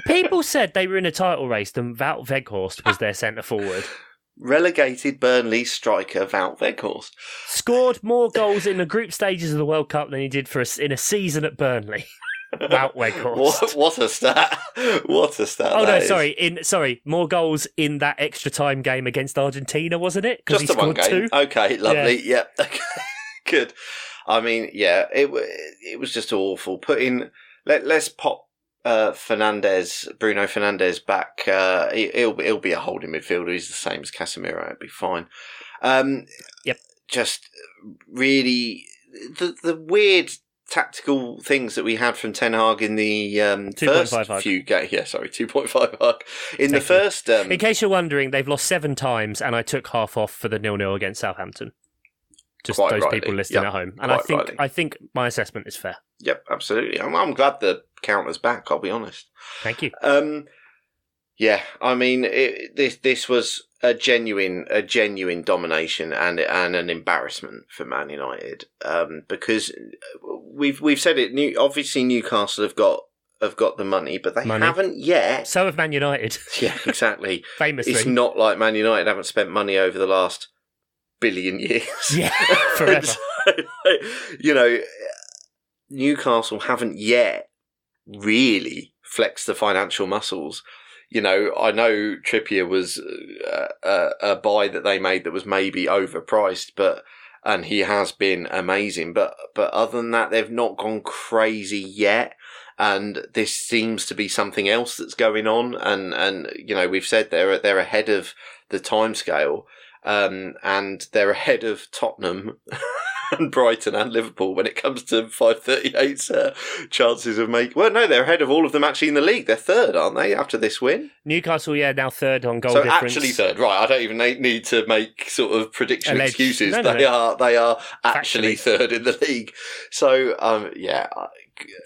People said they were in a title race, and Wout Weghorst was their centre forward. Relegated Burnley striker Wout Weghorst. Scored more goals in the group stages of the World Cup than he did for a, in a season at Burnley. Wout Weghorst. What, what a stat! What a stat! Oh no, is. sorry. In sorry, more goals in that extra time game against Argentina, wasn't it? Just he the one game. two. Okay, lovely. Yep. Okay. Good. I mean, yeah, it it was just awful. Putting let let's pop uh, Fernandes, Bruno Fernandes back. Uh, he, he'll be- he'll be a holding midfielder. He's the same as Casemiro. It'll be fine. Um, Yep. Just really the the weird tactical things that we had from Ten Hag in the um, 2.5 first few games. Yeah, sorry, two point five Hag in the Thank first. Um, In case you're wondering, they've lost seven times, and I took half off for the nil nil against Southampton. Just those rightly. people listening Yep, at home, and I think rightly. I think my assessment is fair. Yep, absolutely. I'm, I'm glad the counter's back. I'll be honest. Thank you. Um, yeah, I mean, it, this this was a genuine a genuine domination and and an embarrassment for Man United um, because we've we've said it. New, obviously, Newcastle have got have got the money, but they Money. haven't yet. So have Man United, Yeah, exactly. famously. it's not like Man United haven't spent money over the last billion years. Yeah, forever. So, you know, Newcastle haven't yet really flexed the financial muscles. You know, I know Trippier was uh, a, a buy that they made that was maybe overpriced, but and he has been amazing. But but other than that, they've not gone crazy yet. And this seems to be something else that's going on. And and you know, we've said they're they're ahead of the timescale um, and they're ahead of Tottenham and Brighton and Liverpool when it comes to 538's uh, chances of making. Well, no, they're ahead of all of them actually in the league. They're third, aren't they, after this win? Newcastle, yeah, now third on goal so difference. actually third, right? I don't even need to make sort of prediction Alleged. excuses. No, no, they no. are they are actually Factually. third in the league. So um, yeah,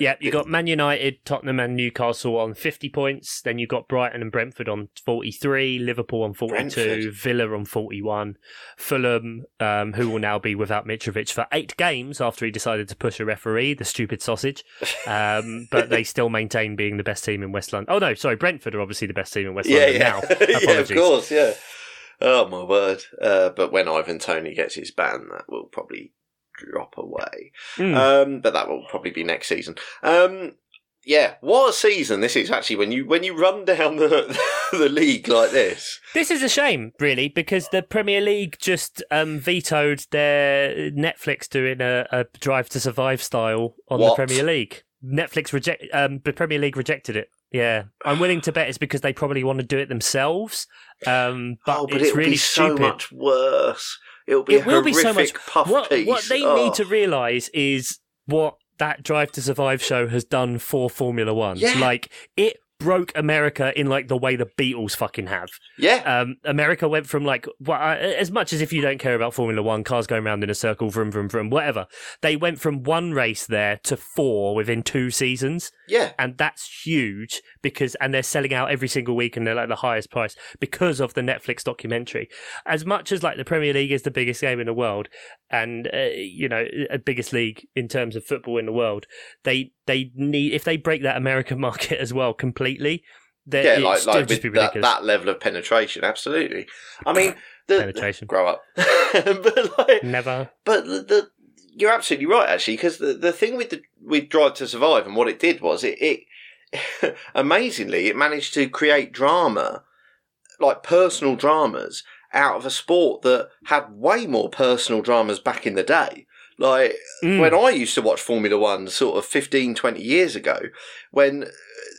Yeah, you got Man United, Tottenham, and Newcastle on 50 points. Then you got Brighton and Brentford on 43, Liverpool on 42, Brentford. Villa on 41, Fulham, um, who will now be without Mitrovic for eight games after he decided to push a referee, the stupid sausage. Um, but they still maintain being the best team in West London. Oh, no, sorry, Brentford are obviously the best team in West yeah, London yeah, now. yeah, of course, yeah. Oh my word! Uh, but when Ivan Toney gets his ban, that will probably drop away. Mm. Um, but that will probably be next season. Um, yeah, what a season this is actually when you when you run down the the league like this. This is a shame, really, because the Premier League just um, vetoed their Netflix doing a, a Drive to Survive style on What? the Premier League. Netflix reject um, the Premier League rejected it. Yeah, I'm willing to bet it's because they probably want to do it themselves. Um, but, oh, but it's it'll really be so stupid. much worse. It'll be it a will be horrific so much. puff what, piece. what they Oh. need to realise is what that Drive to Survive show has done for Formula One. Yeah. Like it broke America in like the way the Beatles fucking have. Yeah, Um, America went from like well, uh, as much as if you don't care about Formula One, cars going around in a circle, vroom vroom vroom, whatever. They went from one race there to four within two seasons, yeah. and that's huge because and they're selling out every single week and they're like the highest price because of the Netflix documentary. As much as like the Premier League is the biggest game in the world and uh, you know a biggest league in terms of football in the world, they they need if they break that American market as well completely. Yeah, like like with that, that level of penetration, absolutely. I mean, the, Penetration. grow up, but like, Never. But the, the you're absolutely right, actually, because the, the thing with the with Drive to Survive and what it did was it, it amazingly it managed to create drama, like personal dramas, out of a sport that had way more personal dramas back in the day. Like Mm. when I used to watch Formula One sort of 15, 20 years ago, when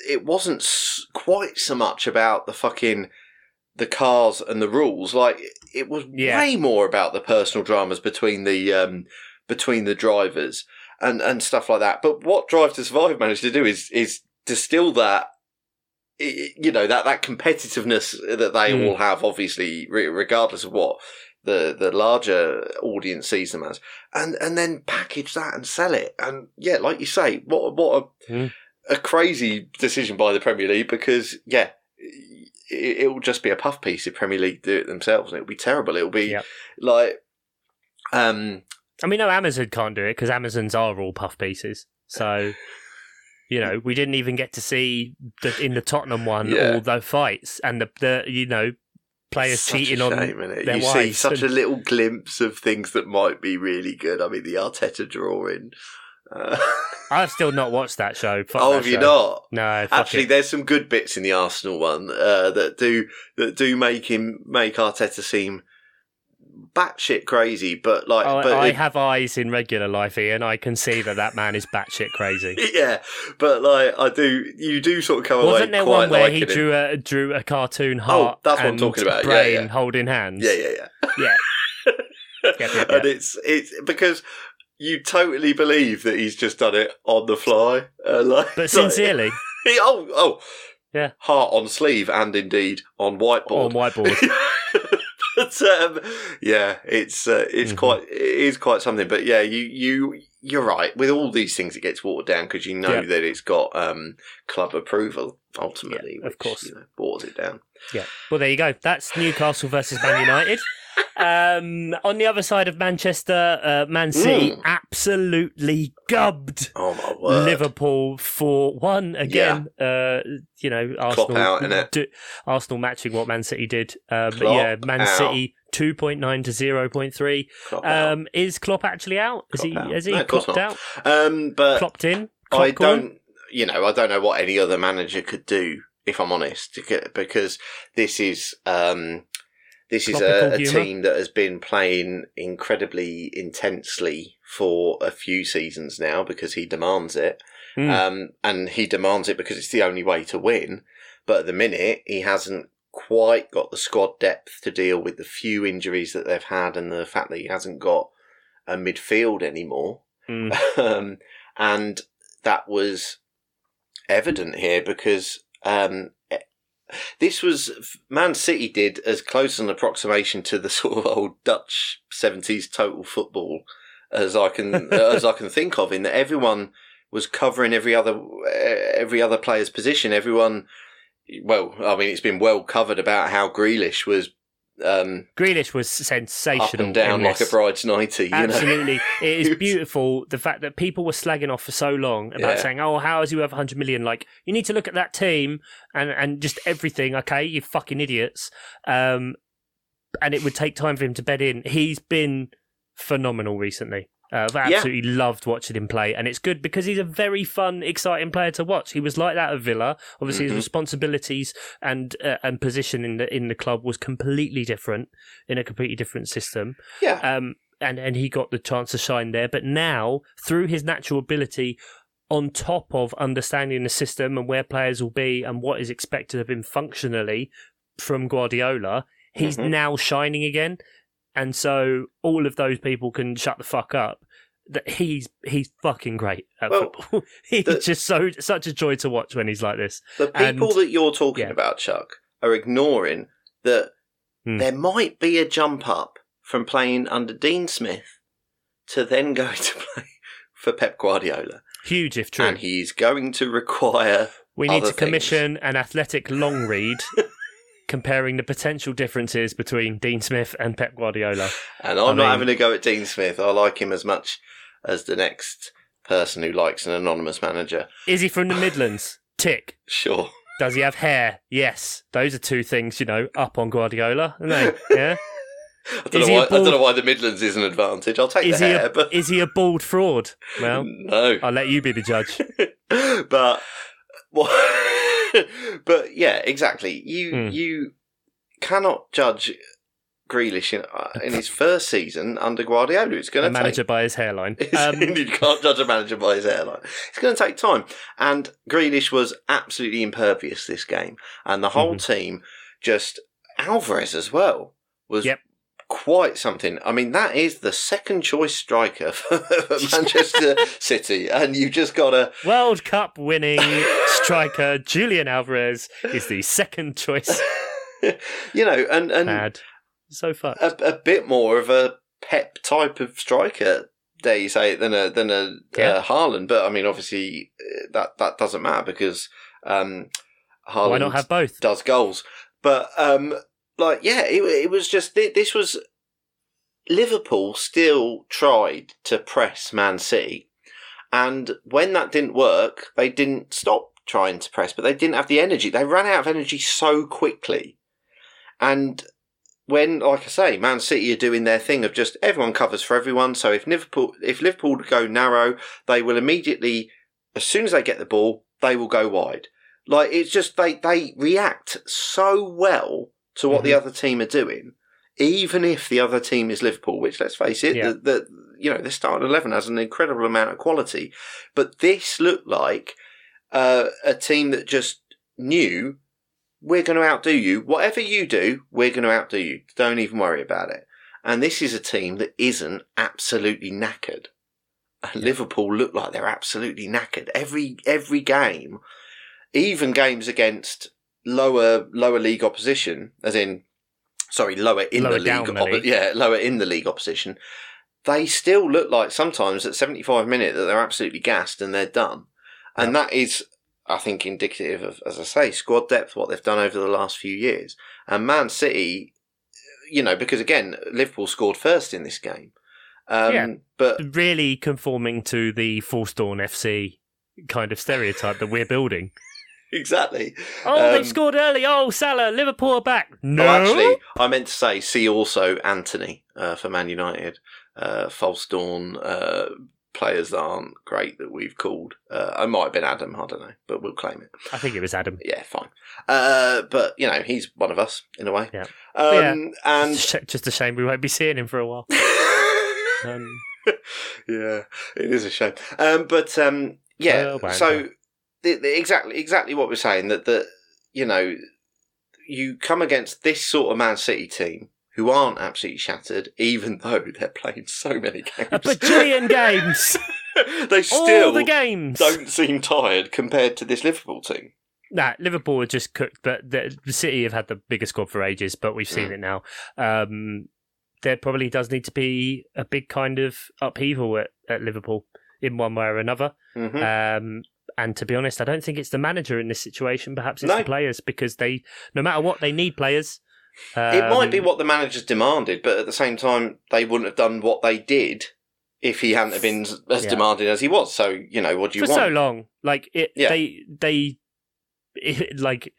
it wasn't quite so much about the fucking the cars and the rules. Like it was Yeah. way more about the personal dramas between the um, between the drivers and and stuff like that. But what Drive to Survive managed to do is is distill that. You know that that competitiveness that they Mm. all have, obviously, regardless of what the the larger audience sees them as, and and then package that and sell it. And yeah, like you say, what what a Mm. a crazy decision by the Premier League because yeah, it, it will just be a puff piece if Premier League do it themselves, and it'll be terrible. It'll be Yep. like um And we know Amazon can't do it because Amazons are all puff pieces. So, you know, we didn't even get to see the, in the Tottenham one Yeah. all the fights and the, the you know players such cheating on shame, innit? their You see such and- a little glimpse of things that might be really good. I mean, the Arteta drawing. Uh, I've still not watched that show. Fuck oh, that have you not? No, Actually, it. there's some good bits in the Arsenal one uh, that do that do make him make Arteta seem batshit crazy, but like, I, but I it- have eyes in regular life, Ian. I can see that that man is batshit crazy. yeah, but like I do, you do sort of come away Wasn't there one where he it. drew a drew a cartoon Oh, heart? that's what I'm talking about. Yeah, Brain yeah. holding hands. Yeah, yeah, yeah. yeah. Yep, yep, and it's it's because you totally believe that he's just done it on the fly, uh, like, But sincerely, He- oh, oh, Yeah. heart on sleeve and indeed on whiteboard. on whiteboard. But um, yeah, it's uh, it's Mhm. quite it is quite something. But yeah, you you you're right. With all these things, it gets watered down because you know Yeah. that it's got um, club approval ultimately, Yeah, of which, course. you know, waters it down. Yeah. Well, there you go. That's Newcastle versus Man United. Um, on the other side of Manchester, uh, Man City Mm. absolutely gubbed Oh my word! Liverpool for one again. Uh, you know, Arsenal out, do- Arsenal matching what Man City did. Um, but yeah, Man out. City two point nine to zero point three. Klopp out. Um, is Klopp actually out? Is Klopp he? out. Has he No, of clocked not. out? Um, but Clocked in? I Clockcorn? don't, you know, I don't know what any other manager could do, if I'm honest, because this is, um, this is a, a team that has been playing incredibly intensely for a few seasons now because he demands it. Mm. Um, and he demands it because it's the only way to win. But at the minute, he hasn't quite got the squad depth to deal with the few injuries that they've had and the fact that he hasn't got a midfield anymore. Mm. um, and that was evident here because um, this was Man City did as close an approximation to the sort of old Dutch seventies total football as I can as I can think of. In that everyone was covering every other eh, every other player's position. Everyone, well, I mean, it's been well covered about how Grealish was um, Grealish was up sensational. and down like a bride's nighty. You know? Absolutely. It He beautiful the fact that people were slagging off for so long about Yeah. saying, oh, how is he worth 100 million? Like, you need to look at that team and, and just everything, okay? You fucking idiots. Um, and it would take time for him to bed in. He's been phenomenal recently. Uh, I've Yeah. absolutely loved watching him play, and it's good because he's a very fun, exciting player to watch. He was like that at Villa. Obviously, Mhm. his responsibilities and uh, and position in the in the club was completely different in a completely different system yeah, um, and and he got the chance to shine there. But now, through his natural ability, on top of understanding the system and where players will be and what is expected of him functionally from Guardiola, he's Mhm. now shining again. And so all of those people can shut the fuck up. That he's he's fucking great at Well, football. he's the- just so such a joy to watch when he's like this. The people And- that you're talking yeah. about, Chuck, are ignoring that Hmm. there might be a jump up from playing under Dean Smith to then going to play for Pep Guardiola. Huge if true. And he's going to require. We need to commission an athletic long read comparing the potential differences between Dean Smith and Pep Guardiola. And I'm I not mean- having a go at Dean Smith. I like him as much as the next person who likes an anonymous manager. Is he from the Midlands? Tick. Sure. Does he have hair? Yes. Those are two things, you know, up on Guardiola, aren't they? Yeah. I don't, Is know why, I don't know why the Midlands is an advantage. I'll take Is the he hair, a but is he a bald fraud? Well, no. I'll let you be the judge. but well, but yeah, exactly. You Hmm. you cannot judge Grealish in, uh, in his first season under Guardiola. It's going to take manager by his hairline. Um, you can't judge a manager by his hairline. It's going to take time. And Grealish was absolutely impervious this game. And the whole team just, Alvarez as well, was Yep. Quite something. I mean, that is the second choice striker for Manchester City. And you've just got a World Cup winning striker Julian Alvarez is the second choice. you know, and, and Mad. So far a, a bit more of a pep type of striker, dare you say, than a than a Yeah. uh, Haaland. But I mean, obviously, uh, that that doesn't matter because um, Haaland Why not have both? does goals. But um, like, yeah, it, it was just this was Liverpool still tried to press Man City, and when that didn't work, they didn't stop trying to press, but they didn't have the energy. They ran out of energy so quickly, and when, like I say, Man City are doing their thing of just everyone covers for everyone. So if Liverpool, if Liverpool go narrow, they will immediately, as soon as they get the ball, they will go wide. Like it's just they they react so well to what the other team are doing, even if the other team is Liverpool. Which let's face it, Yeah. the, the you know the starting eleven has an incredible amount of quality, but this looked like uh, a team that just knew we're going to outdo you. Whatever you do, we're going to outdo you. Don't even worry about it. And this is a team that isn't absolutely knackered. And Liverpool look like they're absolutely knackered. Every every game, even games against lower lower league opposition, as in sorry, lower in Lower the league, the league. yeah, lower in the league opposition. They still look like sometimes at seventy five minute that they're absolutely gassed and they're done. And that is, I think, indicative of, as I say, squad depth, what they've done over the last few years. And Man City, you know, because again, Liverpool scored first in this game. Um, Yeah. But Really conforming to the Force-Dawn FC kind of stereotype that we're building. exactly. Oh, Um, they've scored early. Oh, Salah, Liverpool are back. No, Oh, actually, I meant to say, see also Antony uh, for Man United. Uh, false dawn uh, players that aren't great that we've called. Uh, I might have been Adam, I don't know, but we'll claim it. I think it was Adam. Yeah, fine. Uh, but, you know, he's one of us in a way. Yeah. Um, Yeah. And Just a shame we won't be seeing him for a while. Um, yeah, it is a shame. Um, but um, yeah, well, so. The, the, exactly exactly what we're saying that that you know you come against this sort of Man City team who aren't absolutely shattered, even though they're playing so many games. a bajillion games. they All still the games. don't seem tired compared to this Liverpool team. Nah, Liverpool are just cooked, but the, City have had the biggest squad for ages, but we've seen Mm. it now. Um, there probably does need to be a big kind of upheaval at, at Liverpool in one way or another. hmm Um, and to be honest, I don't think it's the manager in this situation. Perhaps it's No. the players because they, no matter what, they need players. it might be Um, what the managers demanded, but at the same time, they wouldn't have done what they did if he hadn't have been as Yeah. demanding as he was. So you know, what do you for want? so long. Like it, Yeah. they they it, like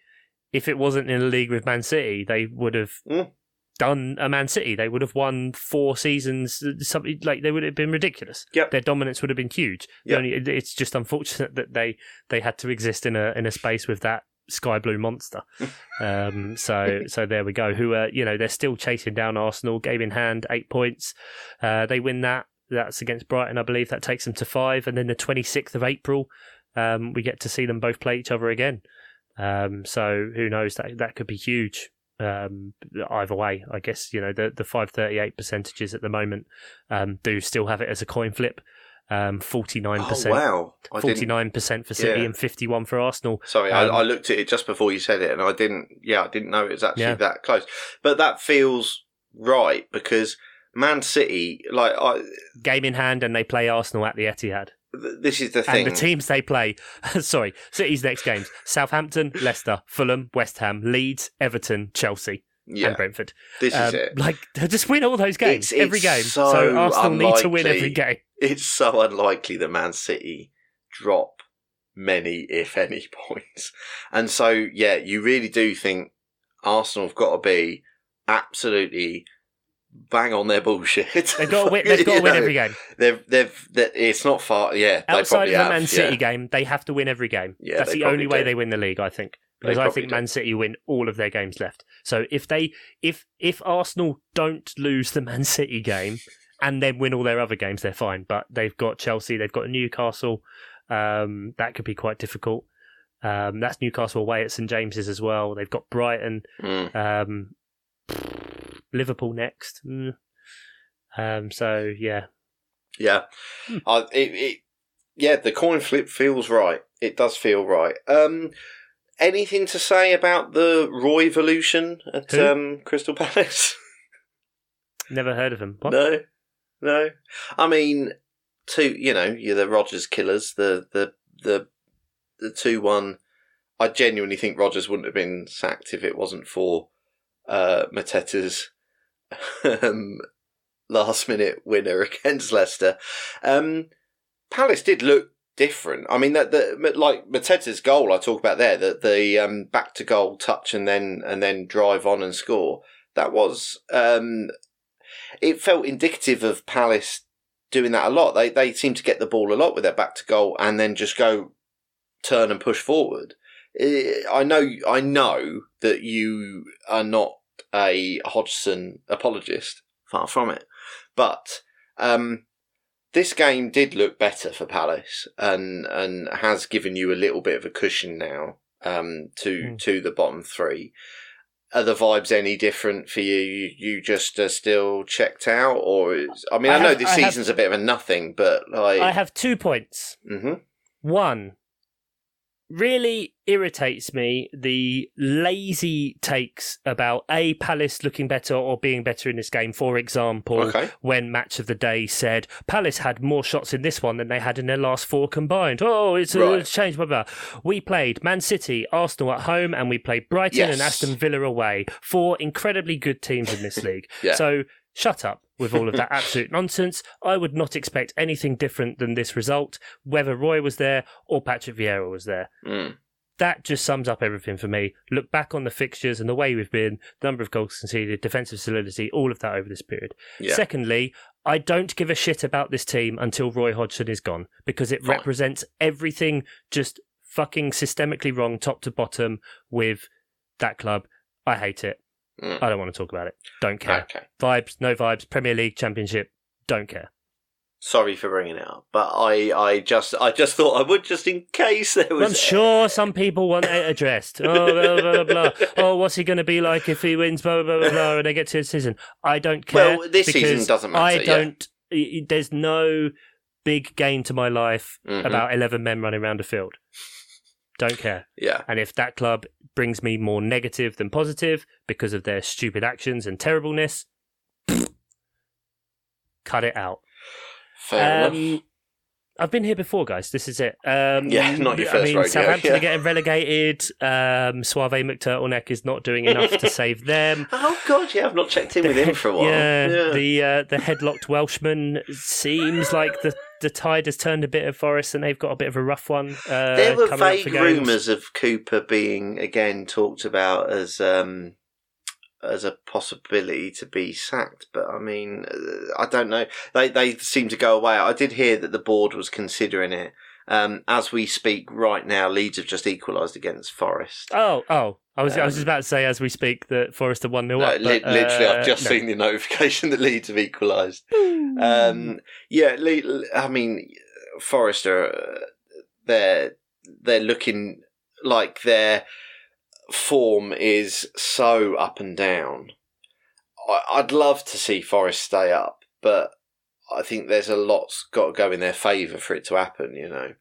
if it wasn't in a league with Man City, they would have Mm. Done a Man City. They would have won four seasons. Something like they would have been ridiculous. Yep. Their dominance would have been huge. Yep. only, it's just unfortunate that they they had to exist in a in a space with that sky blue monster. um, so so there we go. Who are you know they're still chasing down Arsenal, game in hand, eight points. Uh, they win that. That's against Brighton, I believe. That takes them to five, and then the twenty sixth of April, um, we get to see them both play each other again. Um, so who knows? That that could be huge. Um, either way, I guess you know the the five thirty eight percentages at the moment um, do still have it as a coin flip. Um, Forty nine Oh percent, wow! Forty nine percent for City Yeah. and fifty one for Arsenal. Sorry, um, I, I looked at it just before you said it, and I didn't. Yeah, I didn't know it was actually Yeah. that close. But that feels right because Man City, like, I, Game in hand, and they play Arsenal at the Etihad. Th- this is the thing. And the teams they play, sorry, City's next games: Southampton, Leicester, Fulham, West Ham, Leeds, Everton, Chelsea, yeah, and Brentford. this is Um, it. Like just win all those games, It's- every game. so So, Arsenal need to win every game. It's so unlikely that Man City drop many, if any, points. And so, yeah, you really do think Arsenal have got to be absolutely bang on their bullshit. They've got to win. They've got to win know, every game. They've, they've, they it's not far. Yeah, Outside of the have, Man yeah. City game, they have to win every game. Yeah, That's the only way they win the league, I think. They Because I think do. Man City win all of their games left. So if they if if Arsenal don't lose the Man City game and then win all their other games, they're fine. But they've got Chelsea, they've got Newcastle. Um, that could be quite difficult. Um, that's Newcastle away at St James's as well. They've got Brighton, Mm. um, Liverpool next. Mm. Um, so yeah, Yeah, Hmm. I, it, it, yeah, the coin flip feels right. It does feel right. Um, anything to say about the Roy evolution at um, Crystal Palace? never heard of him. What? no, no. I mean, two. You know, you're the Rodgers killers. The the the the two one. I genuinely think Rodgers wouldn't have been sacked if it wasn't for uh, Mateta's um, last minute winner against Leicester. Um, Palace did look different. I mean, that the like Mateta's goal I talk about there, that the um, back to goal touch and then and then drive on and score. That was um, it felt indicative of Palace doing that a lot. They they seem to get the ball a lot with their back to goal and then just go turn and push forward. Eh, I know I know that you are not a Hodgson apologist, far from it, but um, this game did look better for Palace and and has given you a little bit of a cushion now um, to Mm. to the bottom three. Are the vibes any different for you? You, you just are still checked out, or is, I mean, I, I know have- this I have- season's a bit of a nothing, but like, I have two points. hmm One really irritates me the lazy takes about a Palace looking better or being better in this game. For example, okay, when match of the day said Palace had more shots in this one than they had in their last four combined. Oh, it's a Right. it's changed. Blah, blah. We played Man City, Arsenal at home, and we played Brighton and Aston Villa away. Four incredibly good teams in this league. Yeah. So shut up with all of that absolute nonsense. I would not expect anything different than this result, whether Roy was there or Patrick Vieira was there mm. that just sums up everything for me. Look back on the fixtures and the way we've been, the number of goals conceded, defensive solidity, all of that over this period. yeah, Secondly, I don't give a shit about this team until Roy Hodgson is gone because it Fine. represents everything just fucking systemically wrong, top to bottom, with that club. I hate it. Mm. I don't want to talk about it. Don't care. okay. Vibes, no vibes. Premier League, Championship, don't care. Sorry for bringing it up, but I, I just, I just thought I would, just in case there was. I'm sure some people want it addressed. Oh, blah, blah, blah, blah. Oh, what's he going to be like if he wins, blah, blah, blah, blah, and they get to the season? I don't care. Well, this season doesn't matter, I don't, y- there's no big gain to my life Mhm. about 11 men running around a field. Don't care. Yeah, And if that club brings me more negative than positive because of their stupid actions and terribleness, cut it out. fair enough. Um, I've been here before, guys. This is it. Um, Yeah, not your I first mean, rodeo, Southampton yeah. are getting relegated. Um, Suave McTurtleneck is not doing enough to save them. Oh God, yeah, I've not checked in with him for a while. Yeah, yeah. the uh, the headlocked Welshman seems like the the tide has turned a bit of Forest, and they've got a bit of a rough one. Uh, there were vague rumours of Cooper being again talked about as um, as a possibility to be sacked, but I mean, uh, I don't know. They they seem to go away. I did hear that the board was considering it. Um, as we speak right now, Leeds have just equalised against Forest. Oh, oh, I was I was Um, just about to say as we speak that Forest are one 0 No, up. li- but, literally, uh, I've just no. seen the notification that Leeds have equalised. Um, yeah, Le- I mean, Forest are uh, they're they're looking like their form is so up and down. I, I'd love to see Forest stay up, but I think there's a lot's got to go in their favour for it to happen. You know.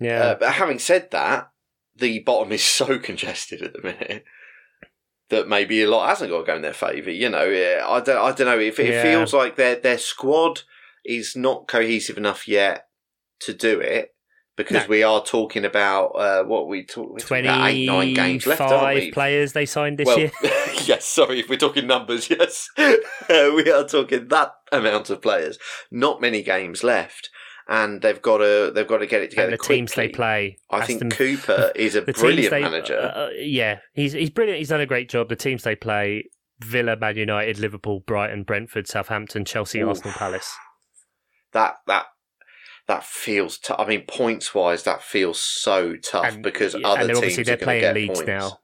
yeah. Uh, but having said that, the bottom is so congested at the minute that maybe a lot hasn't got to go in their favour. You know, I don't, I don't know. If it Yeah. feels like their their squad is not cohesive enough yet to do it, because No. we are talking about uh, what we talk about eight nine games left, we? players they signed this well, year. yes. Sorry, if we're talking numbers, yes, we are talking that amount of players. Not many games left, and they've got to they've got to get it together. and the teams they play. I Aston- think Cooper is a brilliant they- manager. uh, uh, yeah, he's he's brilliant. He's done a great job. The teams they play: Villa, Man United, Liverpool, Brighton, Brentford, Southampton, Chelsea, Oof. Arsenal, Palace. that that that feels. T- I mean, points wise, that feels so tough And- because yeah, other and they're teams obviously they're are playing Leeds points. now.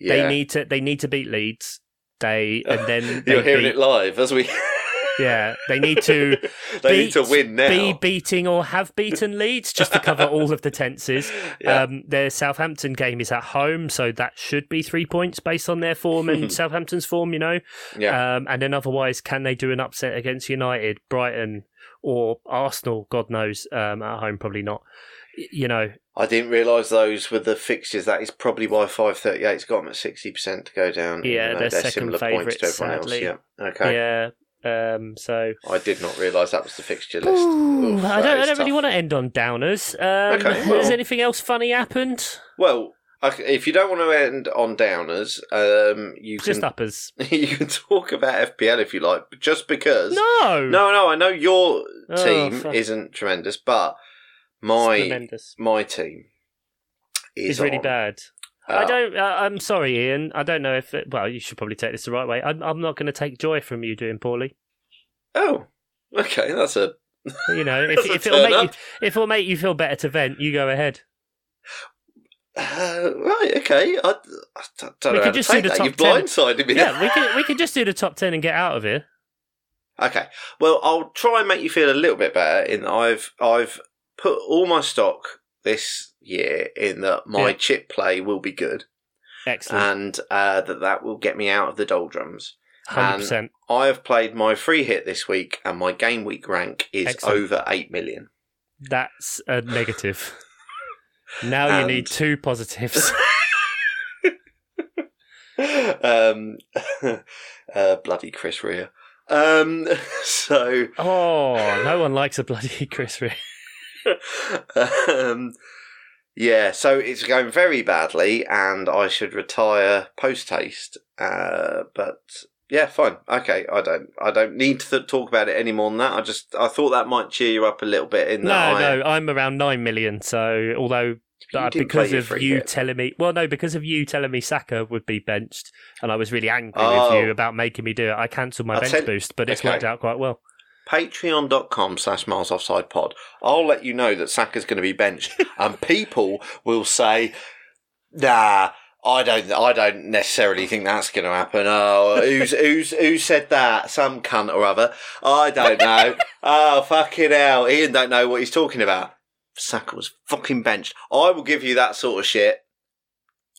Yeah. They need to they need to beat Leeds. They and then they You're hearing beat, it live as we. Yeah they need to they need to win now. be beating or have beaten Leeds just to cover all of the tenses. Yeah. Um, their Southampton game is at home, so that should be three points based on their form and Southampton's form. You know, yeah. um, and then otherwise, can they do an upset against United, Brighton, or Arsenal? God knows. Um, at home, probably not. You know, I didn't realise those were the fixtures. That is probably why 538's got them at 60% to go down. Yeah, though they're second similar points to favourites, everyone else. sadly. Yeah. Okay. yeah. Um, so I did not realise that was the fixture list. Ooh, Oof, I don't, I don't really want to end on downers. Um, Okay, Has anything else funny happened? Well, if you don't want to end on downers, um, you Just can uppers. you can talk about FPL if you like, but just because. No, no, no. I know your Oh, team fuck. isn't tremendous, but my tremendous. my team is It's really on. bad. I Uh, don't. Uh, I'm sorry, Ian. I don't know if. It, well, you should probably take this the right way. I'm, I'm not going to take joy from you doing poorly. Oh, okay. That's a You know, if, if it'll make you, if it'll make you feel better to vent, you go ahead. Uh, right, okay. I, I don't We know could just do the that. top You've 10. blindsided me. Yeah, we could we could just do the top ten and get out of here. Okay. Well, I'll try and make you feel a little bit better. In that I've I've put all my stock this year in that my Yeah. chip play will be good, Excellent, and uh, that that will get me out of the doldrums. hundred percent. I have played my free hit this week, and my game week rank is Excellent. over eight million. That's a negative. now you need two positives. um, uh, bloody Chris Rea. Um, so oh, no one likes a bloody Chris Rea. um, yeah, so it's going very badly, and I should retire post haste. Uh, but yeah, fine. Okay, I don't. I don't need to talk about it any more than that. I just I thought that might cheer you up a little bit. In No, I, no, I'm around nine million. So although uh, because of you hit. telling me, well, no, because of you telling me Saka would be benched, and I was really angry Oh. with you about making me do it. I cancelled my I'll bench tell- boost, but it's okay. worked out quite well. Patreon.com slash miles offside pod. I'll let you know that Saka's going to be benched, and people will say, "Nah, I don't. I don't necessarily think that's going to happen." Oh, who's who's who said that? Some cunt or other. I don't know. oh, fucking hell! Ian don't know what he's talking about. Saka was fucking benched. I will give you that sort of shit.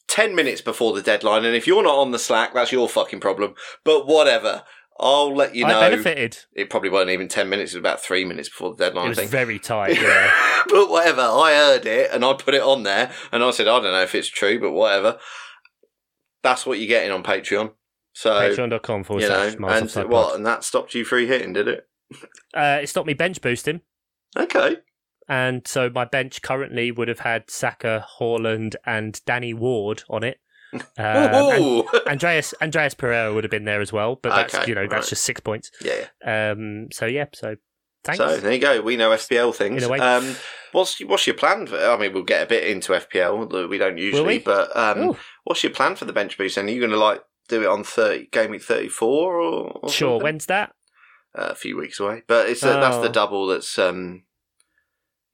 10 minutes before the deadline, and if you're not on the Slack, that's your fucking problem. But whatever. I'll let you know. I benefited. It probably wasn't even 10 minutes, it was about three minutes before the deadline, It was think. very tight. Yeah. but whatever, I heard it and I put it on there and I said, I don't know if it's true, but whatever. That's what you're getting on Patreon. So, Patreon.com forward you know, and what? Pod. And that stopped you free hitting, did it? Uh, it stopped me bench boosting. Okay. And so my bench currently would have had Saka, Haaland, and Danny Ward on it. Um, and Andreas Andreas Pereira would have been there as well, but that's Okay, you know that's just six points. yeah. Um, so yeah, so thanks. So there you go. We know FPL things. In a way. Um, what's what's your plan? For, I mean, we'll get a bit into FPL. We don't usually, we? but um, what's your plan for the bench boost? And are you going to like do it on thirty game week thirty four or, or sure. something? When's that? uh, a few weeks away. But it's uh, that's the Oh. double. That's um,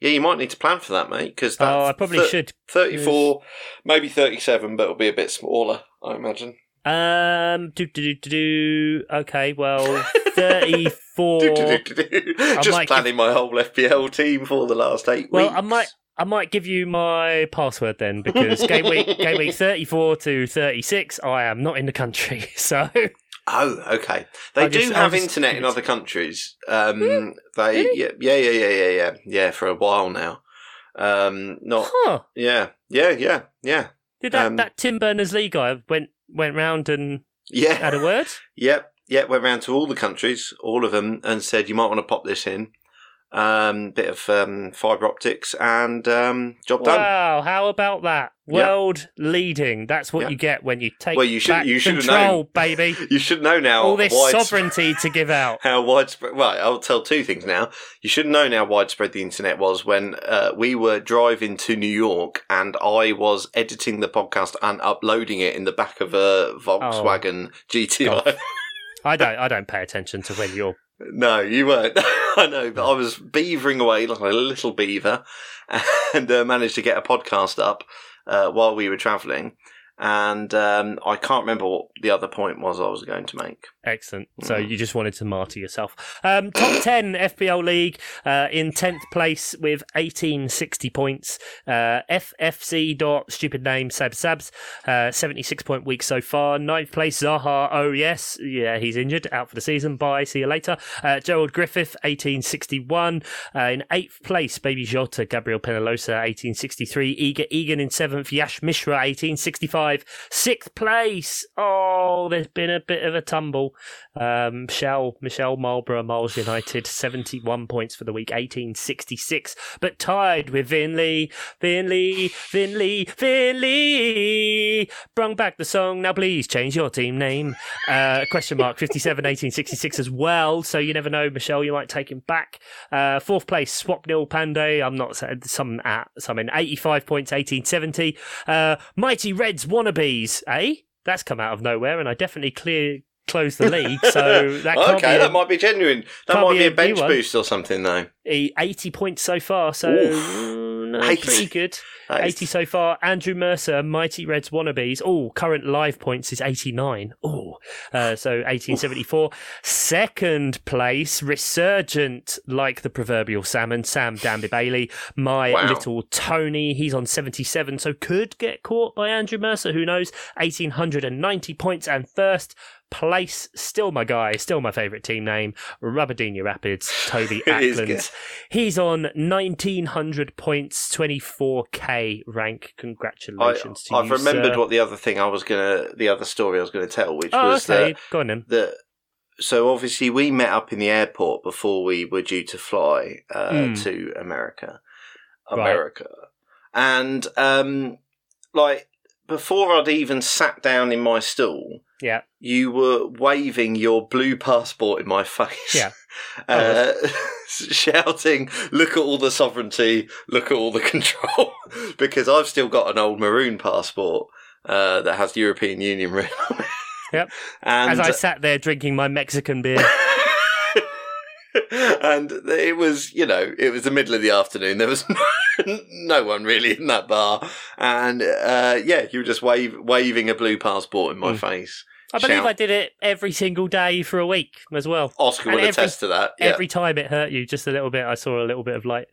yeah. You might need to plan for that, mate. Because Oh, I probably should. Thirty four, maybe thirty seven, but it'll be a bit smaller, I imagine. Um, do do do do. Okay, well, thirty-four. Just planning my whole FPL team for the last eight well, weeks. I might. I might give you my password then because game week game week 34 to 36 I am not in the country so Oh, okay. They I do just- have just- internet in other countries. Um, Really? they Really? yeah, yeah, yeah, yeah, yeah, yeah, yeah, for a while now. Um, not huh yeah, yeah, yeah, yeah, did that Um, that Tim Berners Lee guy went went round and yeah. had a word Yep, yep. Went round to all the countries, all of them, and said you might want to pop this in. Um, bit of um, fibre optics and um, job done. wow how about that Yeah. world leading that's what Yeah. you get when you take Well, you should- back you should control known. baby You should know now. all this sovereignty to give out How widespread? Well, I'll tell two things now. You should know how widespread the internet was when uh, we were driving to New York and I was editing the podcast and uploading it in the back of a Volkswagen GTI. God. I don't I don't pay attention to when you're No, you weren't. I know, but I was beavering away like a little beaver and uh, managed to get a podcast up uh, while we were travelling. and um, I can't remember what the other point was I was going to make. Excellent. So you just wanted to martyr yourself. Um, top 10 FPL League uh, in 10th place with 1860 points. Uh, FFC dot stupid name Sab Sabs, uh, 76 point week so far. Ninth place Zaha. Oh, yes. Yeah, he's injured. Out for the season. Bye. See you later. Uh, Gerald Griffith, 1861. Uh, in eighth place, Baby Jota, Gabriel Penalosa, 1863. Eager Egan in seventh. Yash Mishra, 1865. Sixth place. Oh, there's been a bit of a tumble. Um, Michelle, Michelle Marlborough, Miles United, 71 points for the week, 1866, but tied with Vinley, Vinley, Vinley, Vinley. Brung back the song, now please change your team name. Uh, question mark, 57, 1866 as well, so you never know, Michelle, you might take him back. Uh, fourth place, Swapnil Panday, I'm not some at, some in 85 points, 1870. Uh, Mighty Reds Wannabes, eh? That's come out of nowhere, and I definitely clear close the league, so that okay, be that might be genuine. That might be be a a bench boost or something, though. 80 points so far, so Oof. mm, no, pretty good. That is- 80 so far. Andrew Mercer, Mighty Reds Wannabes. Oh, current live points is 89. Oh, uh, so 1874. Second place, Resurgent, like the proverbial salmon, Sam Danby Bailey. My Wow. little Tony, he's on 77, so could get caught by Andrew Mercer. Who knows? 1890 points. And first place, still my guy, still my favourite team name, Rubberdini Rapids, Toby Ackland. He's on 1900 points, 24k rank. I, Congratulations to you. I've you, remembered sir. what the other thing I was gonna, the other story I was gonna tell, which Oh, was okay. that Go on then. that so obviously we met up in the airport before we were due to fly uh, Mm. to America, Right. America, and um, like before I'd even sat down in my stool, Yeah. you were waving your blue passport in my face. Yeah. Uh, shouting, look at all the sovereignty, look at all the control. because I've still got an old maroon passport uh, that has European Union written on it. Yep. And, As I sat there drinking my Mexican beer. and it was, you know, it was the middle of the afternoon. There was no, no one really in that bar, and uh, yeah, you were just wave, waving a blue passport in my Mm. face. I believe Shout. I did it every single day for a week as well. Oscar And would every- attest to that. Yeah. Every time it hurt you just a little bit, I saw a little bit of light.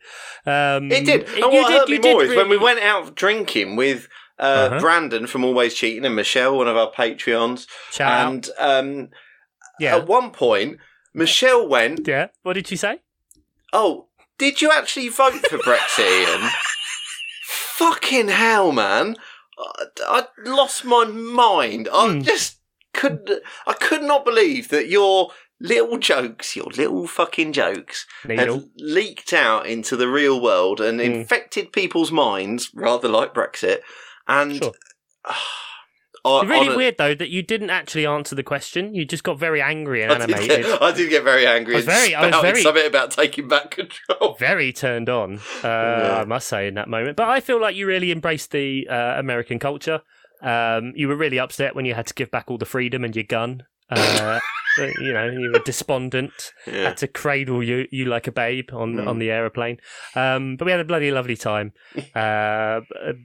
Um, It did. And what did- hurt me more is when we went out drinking with uh, Uh-huh. Brandon from Always Cheating and Michelle, one of our Patreons. Shout and um, Yeah. at one point, Michelle went, yeah. What did you say? Oh, did you actually vote for Brexit, Ian? Fucking hell, man. I, I lost my mind. I Hmm. just could I could not believe that your little jokes, your little fucking jokes, Needle. had leaked out into the real world and Hmm. infected people's minds, rather like Brexit. And Sure. I, It's really a- weird though that you didn't actually answer the question. You just got very angry and I did, animated. get, I did get very angry I was very- I was very- something about taking back control. very turned on, uh, Yeah. I must say, in that moment. But I feel like you really embraced the uh, American culture. Um, you were really upset when you had to give back all the freedom and your gun. Uh, you know, you were despondent. Yeah. Had to cradle you, you like a babe on Mm. on the aeroplane. Um, but we had a bloody lovely time. Uh,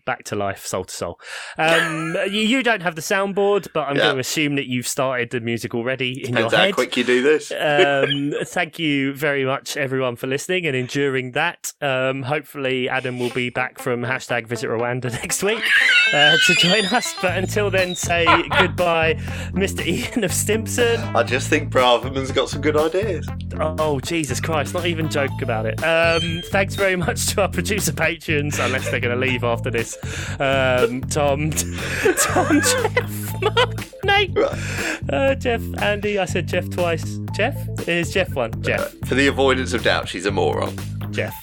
back to life, soul to soul. Um, you, you don't have the soundboard, but I'm Yeah. going to assume that you've started the music already in Depends your how head quick you do this. um, thank you very much, everyone, for listening and enduring that. Um, hopefully, Adam will be back from hashtag Visit Rwanda next week uh, to join us. But until then, say goodbye, Mr. Ian of Stimson. Just think Braverman's got some good ideas. Oh, Jesus Christ, not even joke about it. Um, thanks very much to our producer patrons, unless they're going to leave after this. Um, Tom, Tom, Jeff, Mark, Nate, uh, Jeff, Andy. I said Jeff twice. Jeff? Is Jeff one? Jeff. For the avoidance of doubt, she's a moron. Jeff.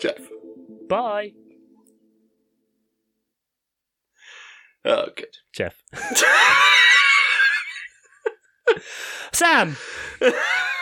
Jeff. Bye. Oh, good. Jeff. Sam.